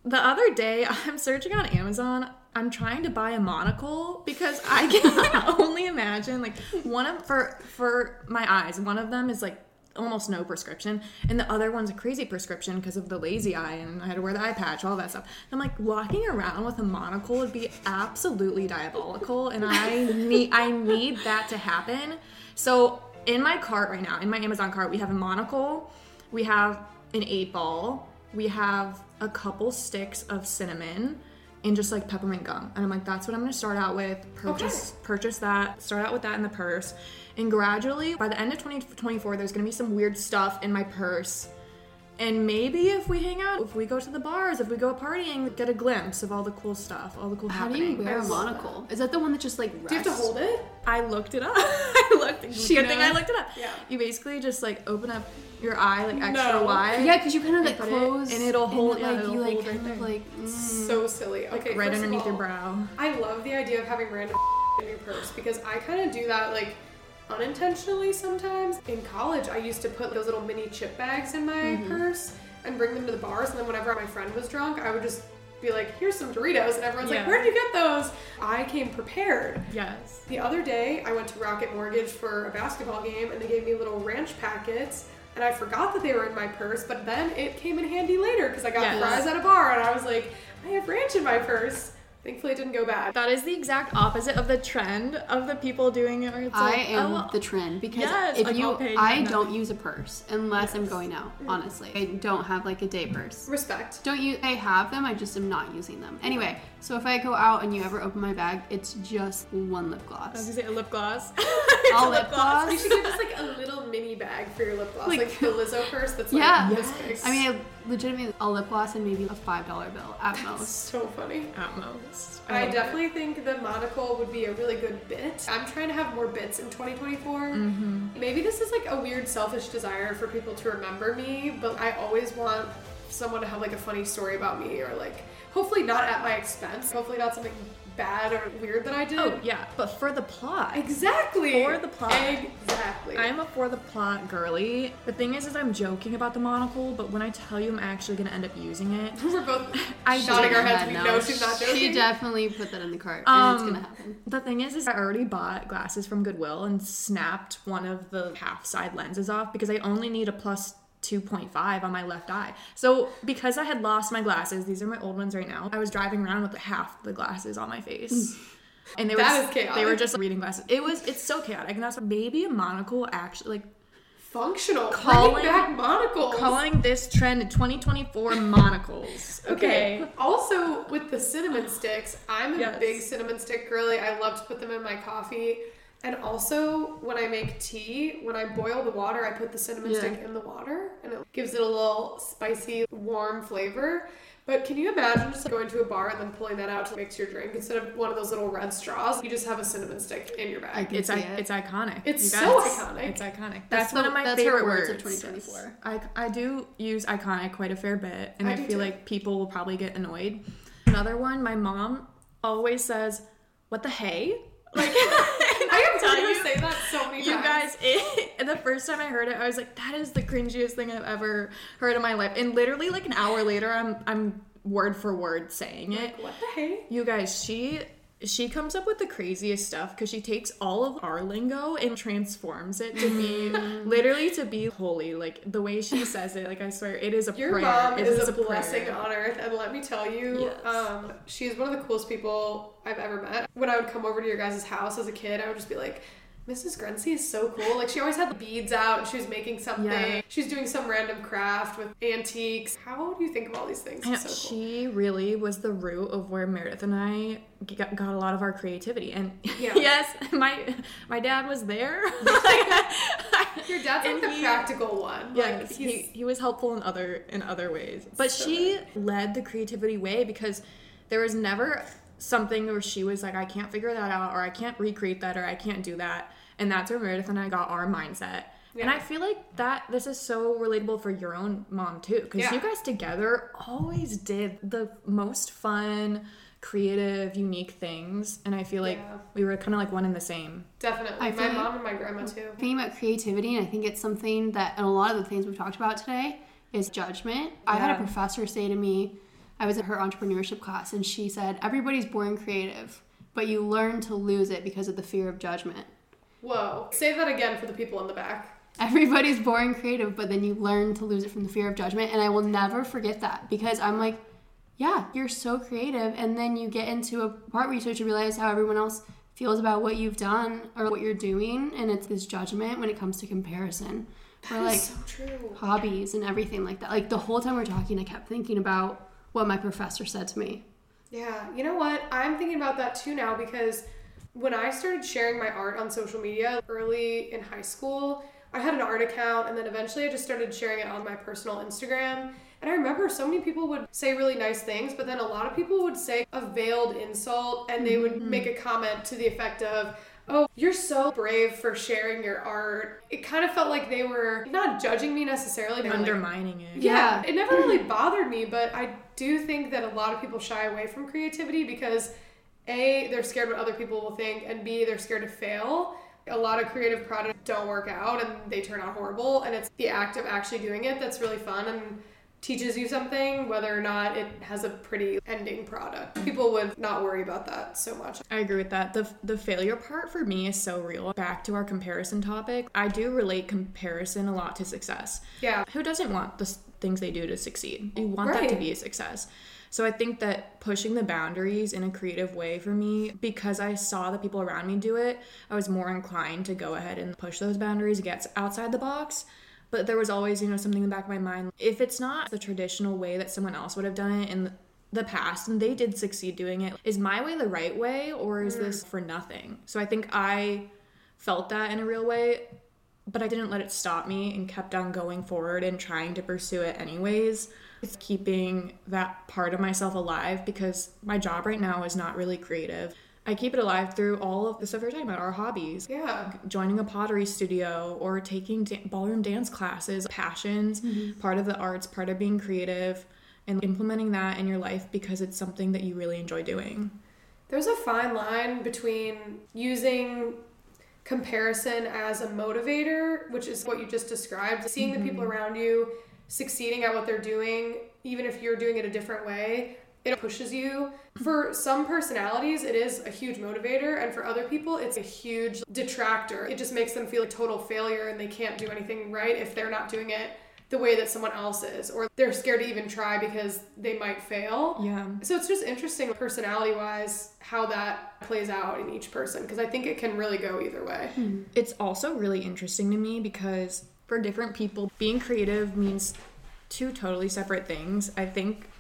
The other day, I'm searching on Amazon. I'm trying to buy a monocle because I can only imagine like one of for for my eyes. One of them is like almost no prescription, and the other one's a crazy prescription because of the lazy eye, and I had to wear the eye patch, all that stuff. I'm like walking around with a monocle would be absolutely diabolical, and I need I need that to happen. So in my cart right now, in my Amazon cart, we have a monocle, we have an eight ball, we have a couple sticks of cinnamon and just like peppermint gum. And I'm like, that's what I'm gonna start out with. Purchase purchase that, start out with that in the purse. And gradually, by the end of 2024, there's gonna be some weird stuff in my purse. And maybe if we hang out, if we go to the bars, if we go partying, get a glimpse of all the cool stuff, all the cool How do you wear a I love monocle? Is that the one that just like rests? Do you have to hold it? I looked it up. I looked. She good thing I looked it up. Yeah. You basically just like open up your eye like extra No. wide. Yeah, because you kind of like put it- and it'll hold- yeah, like it'll you like hold right kind of there. like mm. So silly. Okay, right first of underneath your brow. I love the idea of having random in your purse because I kind of do that like unintentionally sometimes. In college, I used to put those little mini chip bags in my Mm-hmm. purse and bring them to the bars, and then whenever my friend was drunk, I would just be like, "Here's some Doritos," and everyone's like, "Where did you get those?" I came prepared. Yes. The other day, I went to Rocket Mortgage for a basketball game, and they gave me little ranch packets. And I forgot that they were in my purse, but then it came in handy later because I got Yes. fries at a bar, and I was like, I have ranch in my purse. Thankfully, it didn't go bad. That is the exact opposite of the trend of the people doing it. Where it's I like, am oh, the trend because Yes, if like, you, I'll pay you I don't use a purse unless I'm going out. Honestly, I don't have like a day purse. Respect. Don't you? I have them. I just am not using them. Anyway, so if I go out and you ever open my bag, it's just one lip gloss. I was gonna say a lip gloss. All lip gloss. You should get just like a little mini bag for your lip gloss, like, Like- the Lizzo purse that's like Yeah. this big. I mean, legitimately a lip gloss and maybe a five dollar bill at most. so funny. At most. I love definitely think the monocle would be a really good bit. I'm trying to have more bits in 2024. Mm-hmm. Maybe this is like a weird selfish desire for people to remember me, but I always want someone to have like a funny story about me or like hopefully not at my expense. Hopefully not something bad or weird that I did. Oh yeah, but for the plot. Exactly. For the plot. Exactly. I'm a for the plot girly. The thing is, is I'm joking about the monocle, but when I tell you I'm actually gonna end up using it, We're both I nodding our did. heads. We know she's not joking. She definitely put that in the cart, and it's Um, gonna happen. The thing is, is I already bought glasses from Goodwill and snapped one of the half side lenses off because I only need a plus 2.5 on my left eye. So because I had lost my glasses, these are my old ones right now. I was driving around with half the glasses on my face. And they were That just, is they were chaotic. just reading glasses. It was it's so chaotic. And that's maybe a monocle actually like Functional. Calling- back monocles. calling this trend 2024 monocles. Okay. Okay. Also, with the cinnamon sticks, I'm a Yes. big cinnamon stick girly. I love to put them in my coffee. And also, when I make tea, when I boil the water, I put the cinnamon Yeah. stick in the water and it gives it a little spicy, warm flavor. But can you imagine just going to a bar and then pulling that out to mix your drink instead of one of those little red straws? You just have a cinnamon stick in your I bag. can It's see I- it. it's iconic. It's you so guys. iconic. It's iconic. That's That's, one the- of my that's favorite words words. of 2024. I I do use iconic quite a fair bit, and I I, feel too. like people will probably get annoyed. Another one, my mom always says, "What the hey?" Like say that so many you times. guys, it, the first time I heard it, I was like, "That is the cringiest thing I've ever heard in my life." And literally, like an hour later, I'm I'm word for word saying it. Like, what the hey? You guys, she she comes up with the craziest stuff because she takes all of our lingo and transforms it to be literally to be holy. Like the way she says it, like I swear, it is a Your prayer. mom It is a prayer. blessing on earth, and let me tell you, Yes. um, she's one of the coolest people I've ever met. When I would come over to your guys' house as a kid, I would just be like, Mrs. Grenci is so cool. Like she always had the beads out, and she was making something. Yeah. She's doing some random craft with antiques. How do you think of all these things? I know, It's so cool. she really was the root of where Meredith and I got, got a lot of our creativity. And Yeah. yes, my my dad was there. Your dad's like the he- practical one. Yeah, like, he, he was helpful in other in other ways. But So she led the creativity way because there was never something where she was like, I can't figure that out, or I can't recreate that, or I can't do that. And that's where Meredith and I got our mindset. And I feel like that this is so relatable for your own mom too, because Yeah. you guys together always did the most fun, creative, unique things. And I feel like Yeah. we were kind of like one in the same. Definitely. I my like- mom and my grandma too. Thinking about creativity, and I think it's something that, and a lot of the things we've talked about today, is judgment. I had a professor say to me, I was in her entrepreneurship class, and she said, Everybody's born creative, but you learn to lose it because of the fear of judgment. Whoa. Say that again for the people in the back. Everybody's born creative, but then you learn to lose it from the fear of judgment. And I will never forget that because I'm like, yeah, you're so creative. And then you get into a part where you start to realize how everyone else feels about what you've done or what you're doing. And it's this judgment when it comes to comparison. Or like so true. hobbies and everything like that. Like the whole time we're talking, I kept thinking about what my professor said to me. Yeah, you know what? I'm thinking about that too now because when I started sharing my art on social media early in high school, I had an art account and then eventually I just started sharing it on my personal Instagram. And I remember so many people would say really nice things, but then a lot of people would say a veiled insult and they would mm-hmm. make a comment to the effect of, Oh, you're so brave for sharing your art. It kind of felt like they were not judging me necessarily. They were like, Undermining it. yeah, Yeah. it never really bothered me, but I do think that a lot of people shy away from creativity because A, they're scared what other people will think, and B, they're scared to fail. A lot of creative products don't work out and they turn out horrible, and it's the act of actually doing it that's really fun and teaches you something, whether or not it has a pretty ending product. People would not worry about that so much. I agree with that. The the failure part for me is so real. Back to our comparison topic, I do relate comparison a lot to success. Yeah. Who doesn't want the things they do to succeed? You want that to be a success. So I think that pushing the boundaries in a creative way for me, because I saw the people around me do it, I was more inclined to go ahead and push those boundaries, get outside the box. But there was always, you know, something in the back of my mind. If it's not the traditional way that someone else would have done it in the past and they did succeed doing it, is my way the right way or is mm. this for nothing? So I think I felt that in a real way, but I didn't let it stop me and kept on going forward and trying to pursue it anyways. It's keeping that part of myself alive because my job right now is not really creative. I keep it alive through all of the stuff we're talking about, our hobbies. Yeah. Joining a pottery studio or taking da- ballroom dance classes, passions, mm-hmm. part of the arts, part of being creative, and implementing that in your life because it's something that you really enjoy doing. There's a fine line between using comparison as a motivator, which is what you just described, seeing the people mm-hmm. around you succeeding at what they're doing, even if you're doing it a different way, it pushes you. For some personalities, it is a huge motivator, and for other people, it's a huge detractor. It just makes them feel a total failure and they can't do anything right if they're not doing it the way that someone else is, or they're scared to even try because they might fail. Yeah. So it's just interesting, personality wise, how that plays out in each person, because I think it can really go either way. Hmm. It's also really interesting to me because for different people, being creative means two totally separate things. I think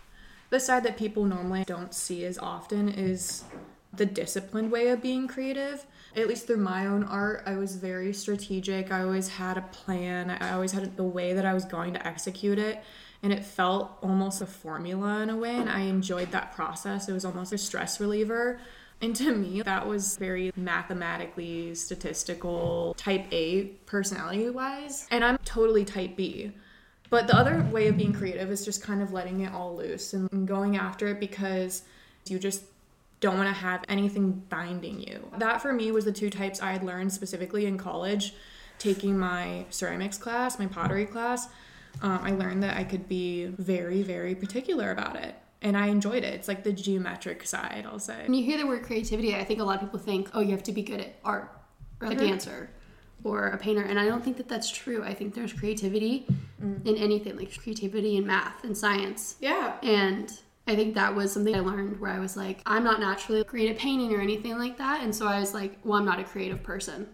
the side that people normally don't see as often is the disciplined way of being creative. At least through my own art, I was very strategic. I always had a plan. I always had the way that I was going to execute it. And it felt almost a formula in a way. And I enjoyed that process. It was almost a stress reliever. And to me, that was very mathematically statistical, type A personality wise. And I'm totally type B. But the other way of being creative is just kind of letting it all loose and going after it because you just don't want to have anything binding you. That for me was the two types I had learned specifically in college, taking my ceramics class, my pottery class. Um, I learned that I could be very, very particular about it. And I enjoyed it. It's like the geometric side, I'll say. When you hear the word creativity, I think a lot of people think, oh, you have to be good at art or a dancer or a painter. And I don't think that that's true. I think there's creativity mm. in anything, like creativity in math and science. Yeah. And I think that was something I learned where I was like, I'm not naturally great at painting or anything like that. And so I was like, well, I'm not a creative person.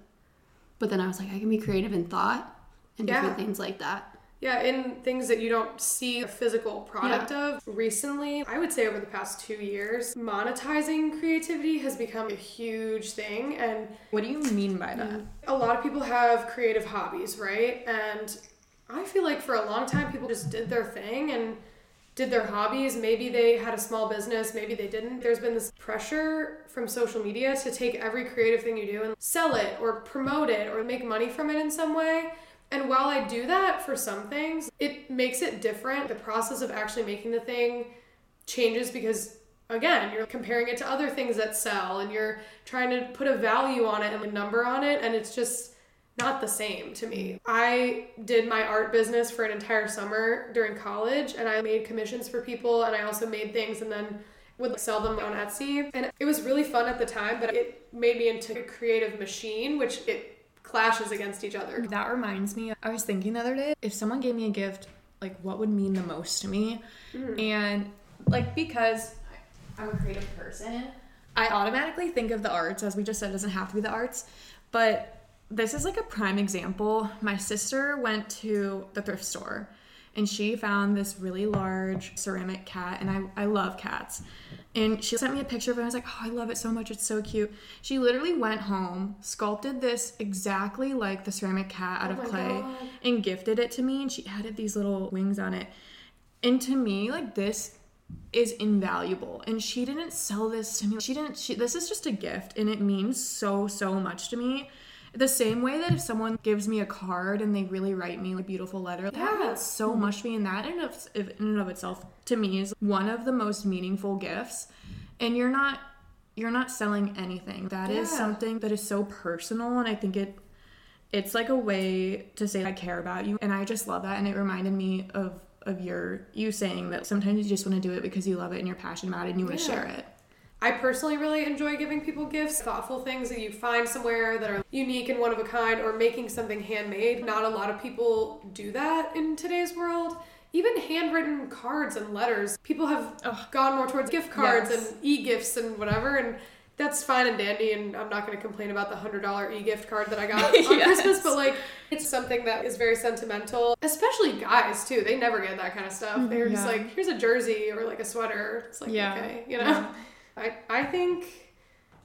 But then I was like, I can be creative in thought and different things like that. Yeah, in things that you don't see a physical product of. Recently, I would say over the past two years, monetizing creativity has become a huge thing. And What do you mean by that? Mm. a lot of people have creative hobbies, right? And I feel like for a long time, people just did their thing and did their hobbies. Maybe they had a small business, maybe they didn't. There's been this pressure from social media to take every creative thing you do and sell it or promote it or make money from it in some way. And while I do that for some things, it makes it different. The process of actually making the thing changes because again you're comparing it to other things that sell and you're trying to put a value on it and a number on it and it's just not the same to me. I did my art business for an entire summer during college and I made commissions for people and I also made things and then would sell them on Etsy. And it was really fun at the time, but it made me into a creative machine, which it clashes against each other. That reminds me, I was thinking the other day, if someone gave me a gift, like what would mean the most to me? Mm-hmm. And like because I'm a creative person, I automatically think of the arts, as we just said, it doesn't have to be the arts. But this is like a prime example. My sister went to the thrift store and she found this really large ceramic cat, and I, I love cats. And she sent me a picture of it. And I was like, oh, I love it so much. It's so cute. She literally went home, sculpted this exactly like the ceramic cat out oh of Oh my clay, God. and gifted it to me. And she added these little wings on it. And to me, like this is invaluable. And she didn't sell this to me. She didn't. She, this is just a gift, and it means so so much to me. The same way that if someone gives me a card and they really write me a beautiful letter, yeah. that means so mm-hmm. much to me. And that in of, in and of itself, to me, is one of the most meaningful gifts. And you're not you're not selling anything. That is Yeah. something that is so personal, and I think it it's like a way to say I care about you, and I just love that. And it reminded me of of your you saying that sometimes you just want to do it because you love it and you're passionate about it and you want to Yeah. share it. I personally really enjoy giving people gifts, thoughtful things that you find somewhere that are unique and one of a kind, or making something handmade. Not a lot of people do that in today's world. even handwritten cards and letters. People have Ugh. gone more towards gift cards Yes. and e-gifts and whatever, and that's fine and dandy. And I'm not going to complain about the hundred dollar e-gift card that I got on Yes. Christmas, but like it's something that is very sentimental, especially guys too. They never get that kind of stuff. They're just like, here's a jersey or like a sweater. It's like Yeah. okay, you know. Yeah. I I think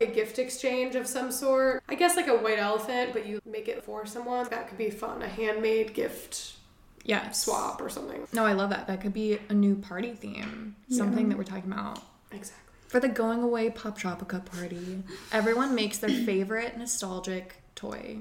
a gift exchange of some sort. I guess like a white elephant, but you make it for someone. That could be fun. A handmade gift Yeah. swap or something. No, I love that. That could be a new party theme. Something that we're talking about. Exactly. For the going away Poptropica party, everyone makes their favorite nostalgic toy.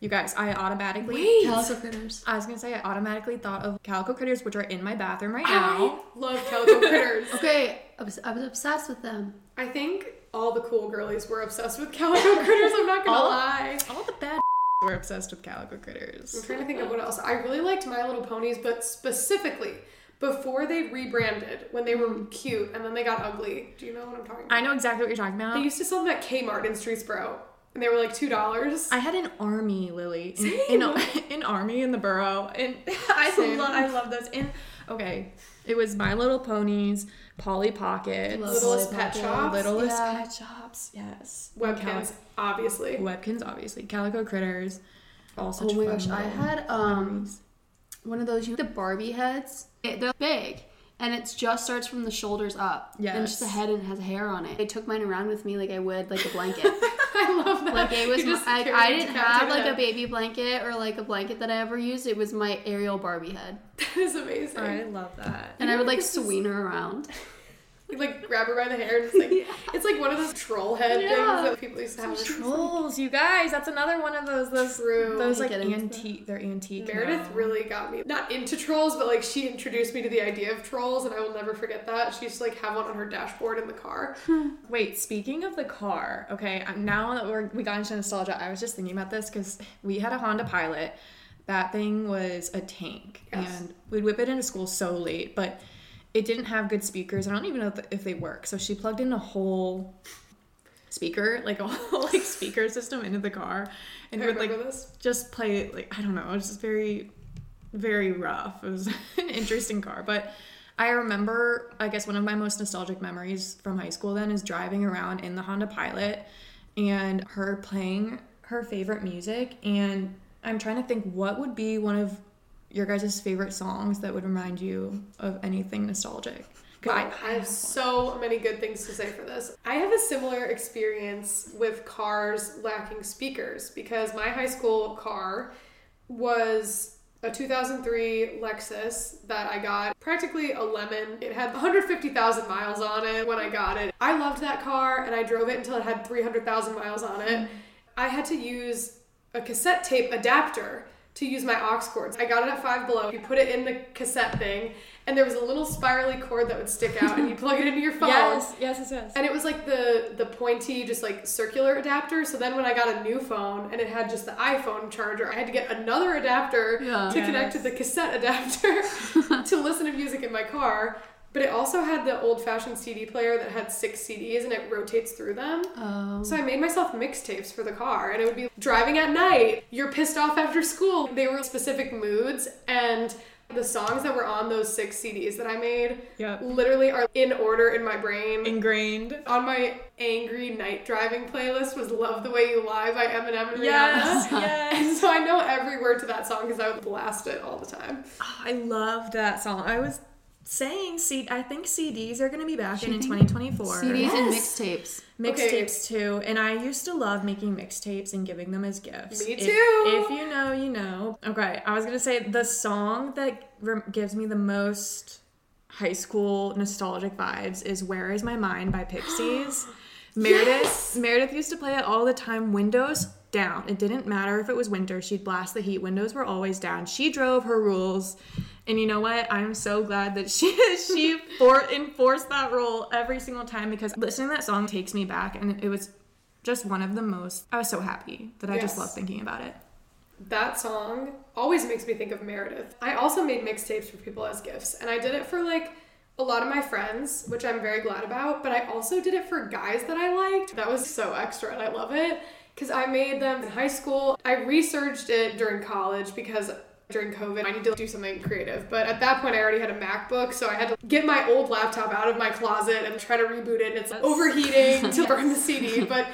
You guys, I automatically. Wait. Calico critters. I was gonna say I automatically thought of Calico Critters, which are in my bathroom right I now. love Calico Critters. Okay, I was, I was obsessed with them. I think all the cool girlies were obsessed with Calico Critters. I'm not gonna All- lie. All the bad were obsessed with Calico Critters. I'm trying to think of what else. I really liked My Little Ponies, but specifically before they rebranded, when they were cute and then they got ugly. Do you know what I'm talking about? I know exactly what you're talking about. They used to sell them at Kmart in Streetsboro, and they were like two dollars. I had an army, Lily. In, Same. in, in army in the borough, and I love I love those. And okay, it was My Little Ponies, Polly Pockets, Littlest Polly Pet Shops, Littlest Yeah. Pet Shops, yes. Webkinz, obviously. Cal- Webkinz, obviously. Calico Critters, all such Oh my fun gosh, I had um memories. one of those you know, the Barbie heads. It, they're big. And it just starts from the shoulders up. Yeah, and just the head and has hair on it. I took mine around with me like I would like a blanket. I love that. like it was my, I, I didn't have like a baby blanket or like a blanket that I ever used. It was my Ariel Barbie head. That is amazing. I love that. And I would like swing her around. You like grab her by the hair and it's like it's like one of those troll head Yeah. things that people used to have. Trolls, you guys. That's another one of those those True. those like get into antique. They're antique. Meredith now. really got me not into trolls, but like she introduced me to the idea of trolls, and I will never forget that. She used to like have one on her dashboard in the car. Wait, speaking of the car, okay, now that we're, we got into nostalgia, I was just thinking about this because we had a Honda Pilot. That thing was a tank, Yes. and we'd whip it into school so late, but it didn't have good speakers. I don't even know if, they work. So she plugged in a whole speaker, like a whole like speaker system into the car, and I would like this. just play like I don't know, it was just very, very rough. It was an interesting car, but I remember I guess one of my most nostalgic memories from high school then is driving around in the Honda Pilot and her playing her favorite music and I'm trying to think what would be one of your guys' favorite songs that would remind you of anything nostalgic. I, I have so many good things to say for this. I have a similar experience with cars lacking speakers because my high school car was a 2003 Lexus that I got practically a lemon. It had 150,000 miles on it when I got it. I loved that car and I drove it until it had 300,000 miles on it. I had to use a cassette tape adapter to use my aux cords. I got it at Five Below. You put it in the cassette thing, and there was a little spirally cord that would stick out, and you plug it into your phone. yes, yes, yes, yes. And it was like the the pointy, just like circular adapter. So then when I got a new phone and it had just the iPhone charger, I had to get another adapter Yeah. to connect to the cassette adapter to listen to music in my car. But it also had the old fashioned CD player that had six CDs and it rotates through them. Um, So I made myself mixtapes for the car, and it would be driving at night. You're pissed off after school. They were specific moods, and the songs that were on those six CDs that I made Yep. literally are in order in my brain. Ingrained. on my angry night driving playlist was "Love the Way You Lie" by Eminem and Yes, Rihanna. yes. And so I know every word to that song because I would blast it all the time. Oh, I love that song. I was saying, C- I think CDs are going to be back in, in 2024. CDs and Yes. mixtapes. Mixtapes too, and I used to love making mixtapes and giving them as gifts. Me If- too. If, you know, you know. Okay, I was gonna say the song that rem- gives me the most high school nostalgic vibes is "Where Is My Mind" by Pixies. Meredith Yes. Meredith used to play it all the time. Windows down. It didn't matter if it was winter. She'd blast the heat. Windows were always down. She drove her rules. And you know what? I'm so glad that she she for, enforced that role every single time because listening to that song takes me back and it was just one of the most I was so happy that I just love thinking about it. That song always makes me think of Meredith. I also made mixtapes for people as gifts, and I did it for like a lot of my friends, which I'm very glad about, but I also did it for guys that I liked. That was so extra, and I love it because I made them in high school. I researched it during college because during COVID, I need to do something creative. But at that point, I already had a MacBook, so I had to get my old laptop out of my closet and try to reboot it. And it's overheating to burn the CD. But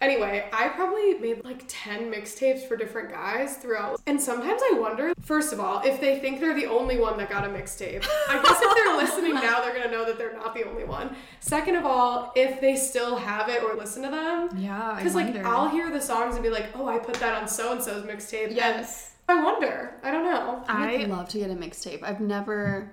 Anyway, I probably made like 10 mixtapes for different guys throughout. And sometimes I wonder, first of all, if they think they're the only one that got a mixtape. I guess if they're listening now, they're to know that they're not the only one. Second of all, if they still have it or listen to them. Yeah, Because like. I'll hear the songs and be like, oh, I put that on so and so's mixtape. Yes. And I wonder. I don't know. I would I love to get a mixtape. I've never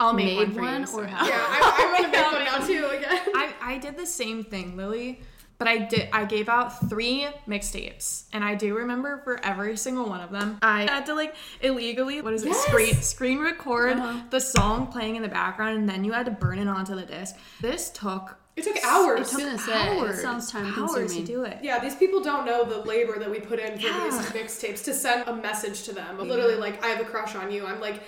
I'll make made one for one you. or so- have- yeah, I, I want to make one now too again. I, I did the same thing, Lily. But I did I gave out three mixtapes. And I do remember for every single one of them, I had to like illegally what is it, Yes! screen screen record Uh-huh. the song playing in the background and then you had to burn it onto the disc. This took It took hours. I was gonna say, it hours, sounds time hours consuming. to do it. Yeah, these people don't know the labor that we put in for Yeah. these mixtapes to send a message to them. Literally, like, I have a crush on you. I'm like,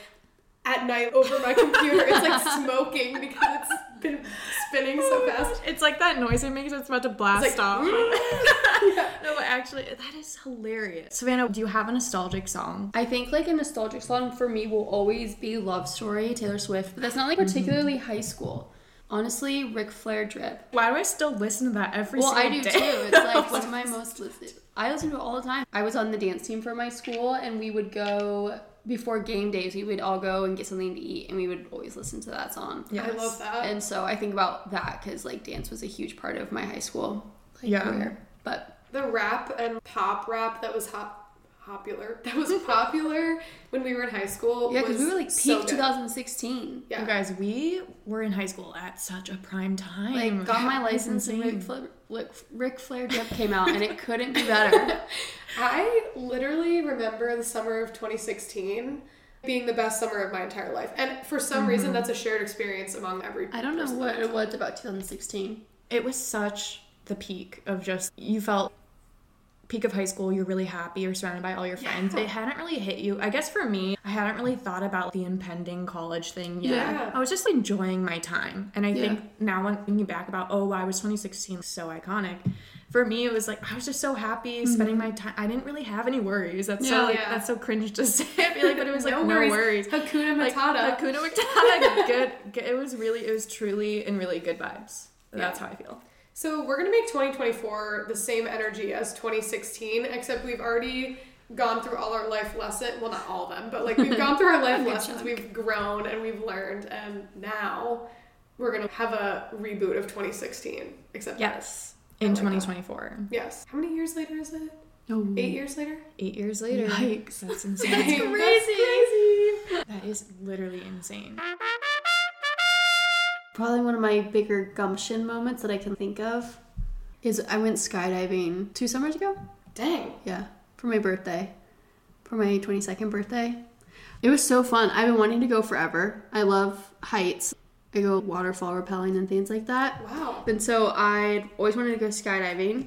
at night over my computer, it's like smoking because it's been spinning so oh fast. It's like that noise it makes when it's about to blast like, off. No, but actually, that is hilarious. Savannah, do you have a nostalgic song? I think like a nostalgic song for me will always be Love Story, Taylor Swift, but that's not like mm-hmm. particularly high school. Honestly, Ric Flair Drip. Why do I still listen to that every single time? Well, I do day? too. It's like one of my most listened. I listen to it all the time. I was on the dance team for my school, and we would go before game days. We would all go and get something to eat, and we would always listen to that song. Yeah, I love that. And so I think about that because like dance was a huge part of my high school like, Yeah. career. But the rap and pop rap that was hot. Popular. That was popular when we were in high school. yeah, because we were like peak good. 2016. Yeah. You guys, we were in high school at such a prime time. Like got my license and Ric insane. Flair, Ric, Ric Flair Drip came out, and it couldn't be better. I literally remember the summer of 2016 being the best summer of my entire life. And for some reason, mm-hmm. that's a shared experience among every I don't know what it was about 2016. It was such the peak of just you felt peak of high school. You're really happy. You're surrounded by all your friends. Yeah. It hadn't really hit you. I guess for me, I hadn't really thought about the impending college thing yet. Yeah. I was just enjoying my time, and I Yeah. think now when thinking back about oh, why was 2016 so iconic? For me, it was like I was just so happy mm-hmm. spending my time. I didn't really have any worries. That's so like, Yeah. that's so cringe to say. I feel like, but it was like no, No worries. worries. Hakuna Like, Matata. Hakuna Matata. good, good. It was really, it was truly and really good vibes. That's Yeah. how I feel. So we're gonna make 2024 the same energy as 2016, except we've already gone through all our life lessons. Well, not all of them, but like we've gone through our life lessons. chunk. We've grown and we've learned, and now we're gonna have a reboot of 2016. Except Yes. In I like that. 2024. yes. How many years later is it? Oh. Eight years later. Eight years later. Yikes. That's insane. That's crazy. crazy. that is literally insane. Probably one of my bigger gumption moments that I can think of is I went skydiving two summers ago. Dang. Yeah, for my birthday, for my 22nd birthday. It was so fun. I've been wanting to go forever. I love heights. I go waterfall rappelling and things like that. Wow. And so I always wanted to go skydiving.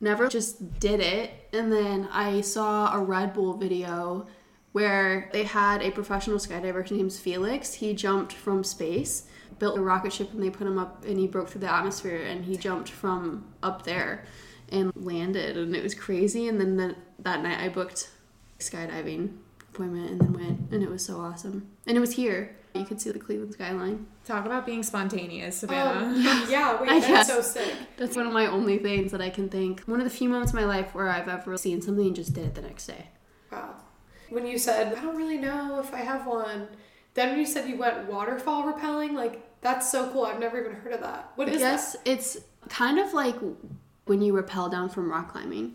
Never just did it. And then I saw a Red Bull video where they had a professional skydiver. His name's Felix. He jumped from space, built a rocket ship, and they put him up, and he broke through the atmosphere, and he jumped from up there and landed, and it was crazy. And then the, that night I booked skydiving appointment and then went, and it was so awesome. And it was here. You could see the Cleveland skyline. Talk about being spontaneous, Savannah. Um, yeah, wait, I that's guess. so sick. That's one of my only things that I can think. One of the few moments in my life where I've ever seen something and just did it the next day. Wow. When you said, I don't really know if I have one, then when you said you went waterfall rappelling, like, that's so cool. I've never even heard of that. What is guess that? it's kind of like when you rappel down from rock climbing.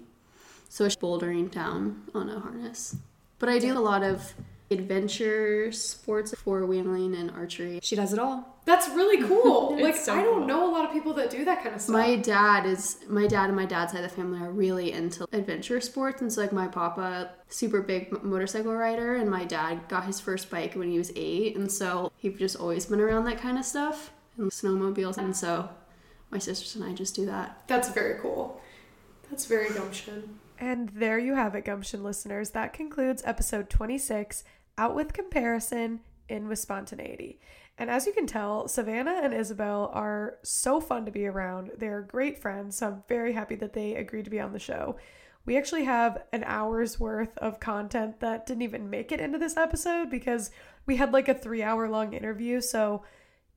So it's bouldering down on a harness. But I do a lot of adventure sports, four wheeling, and archery. she does it all. That's really cool. like, so I don't cool. know a lot of people that do that kind of stuff. My dad is my dad and my dad's side of the family are really into adventure sports, and so like my papa, super big motorcycle rider, and my dad got his first bike when he was eight, and so he's just always been around that kind of stuff and snowmobiles, and so my sisters and I just do that. That's very cool. That's very gumption. And there you have it, Gumption listeners. That concludes episode 26 Out with Comparison, In with Spontaneity. And as you can tell, Savannah and Isabel are so fun to be around. They're great friends, so I'm very happy that they agreed to be on the show. We actually have an hour's worth of content that didn't even make it into this episode because we had like a three hour long interview. So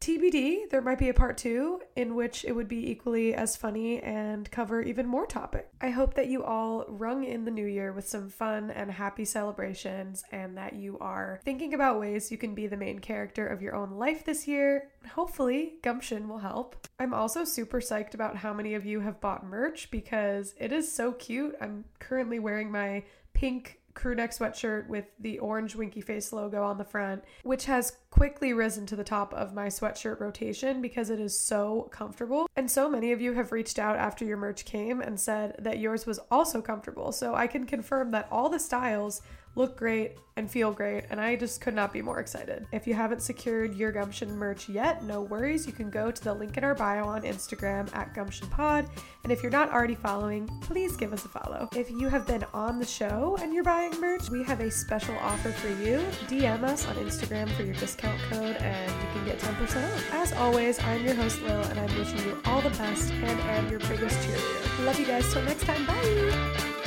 TBD, there might be a part two in which it would be equally as funny and cover even more topic. I hope that you all rung in the new year with some fun and happy celebrations and that you are thinking about ways you can be the main character of your own life this year. Hopefully, gumption will help. I'm also super psyched about how many of you have bought merch because it is so cute. I'm currently wearing my pink crew neck sweatshirt with the orange winky face logo on the front, which has quickly risen to the top of my sweatshirt rotation because it is so comfortable. And so many of you have reached out after your merch came and said that yours was also comfortable. So I can confirm that all the styles look great and feel great, and I just could not be more excited. If you haven't secured your Gumption merch yet, no worries. You can go to the link in our bio on Instagram at Gumption Pod, and if you're not already following, please give us a follow. If you have been on the show and you're buying merch, we have a special offer for you. DM us on Instagram for your discount code, and you can get 10% off. As always, I'm your host Lil, and I'm wishing you all the best and am your biggest cheerleader. Love you guys. Till next time. Bye.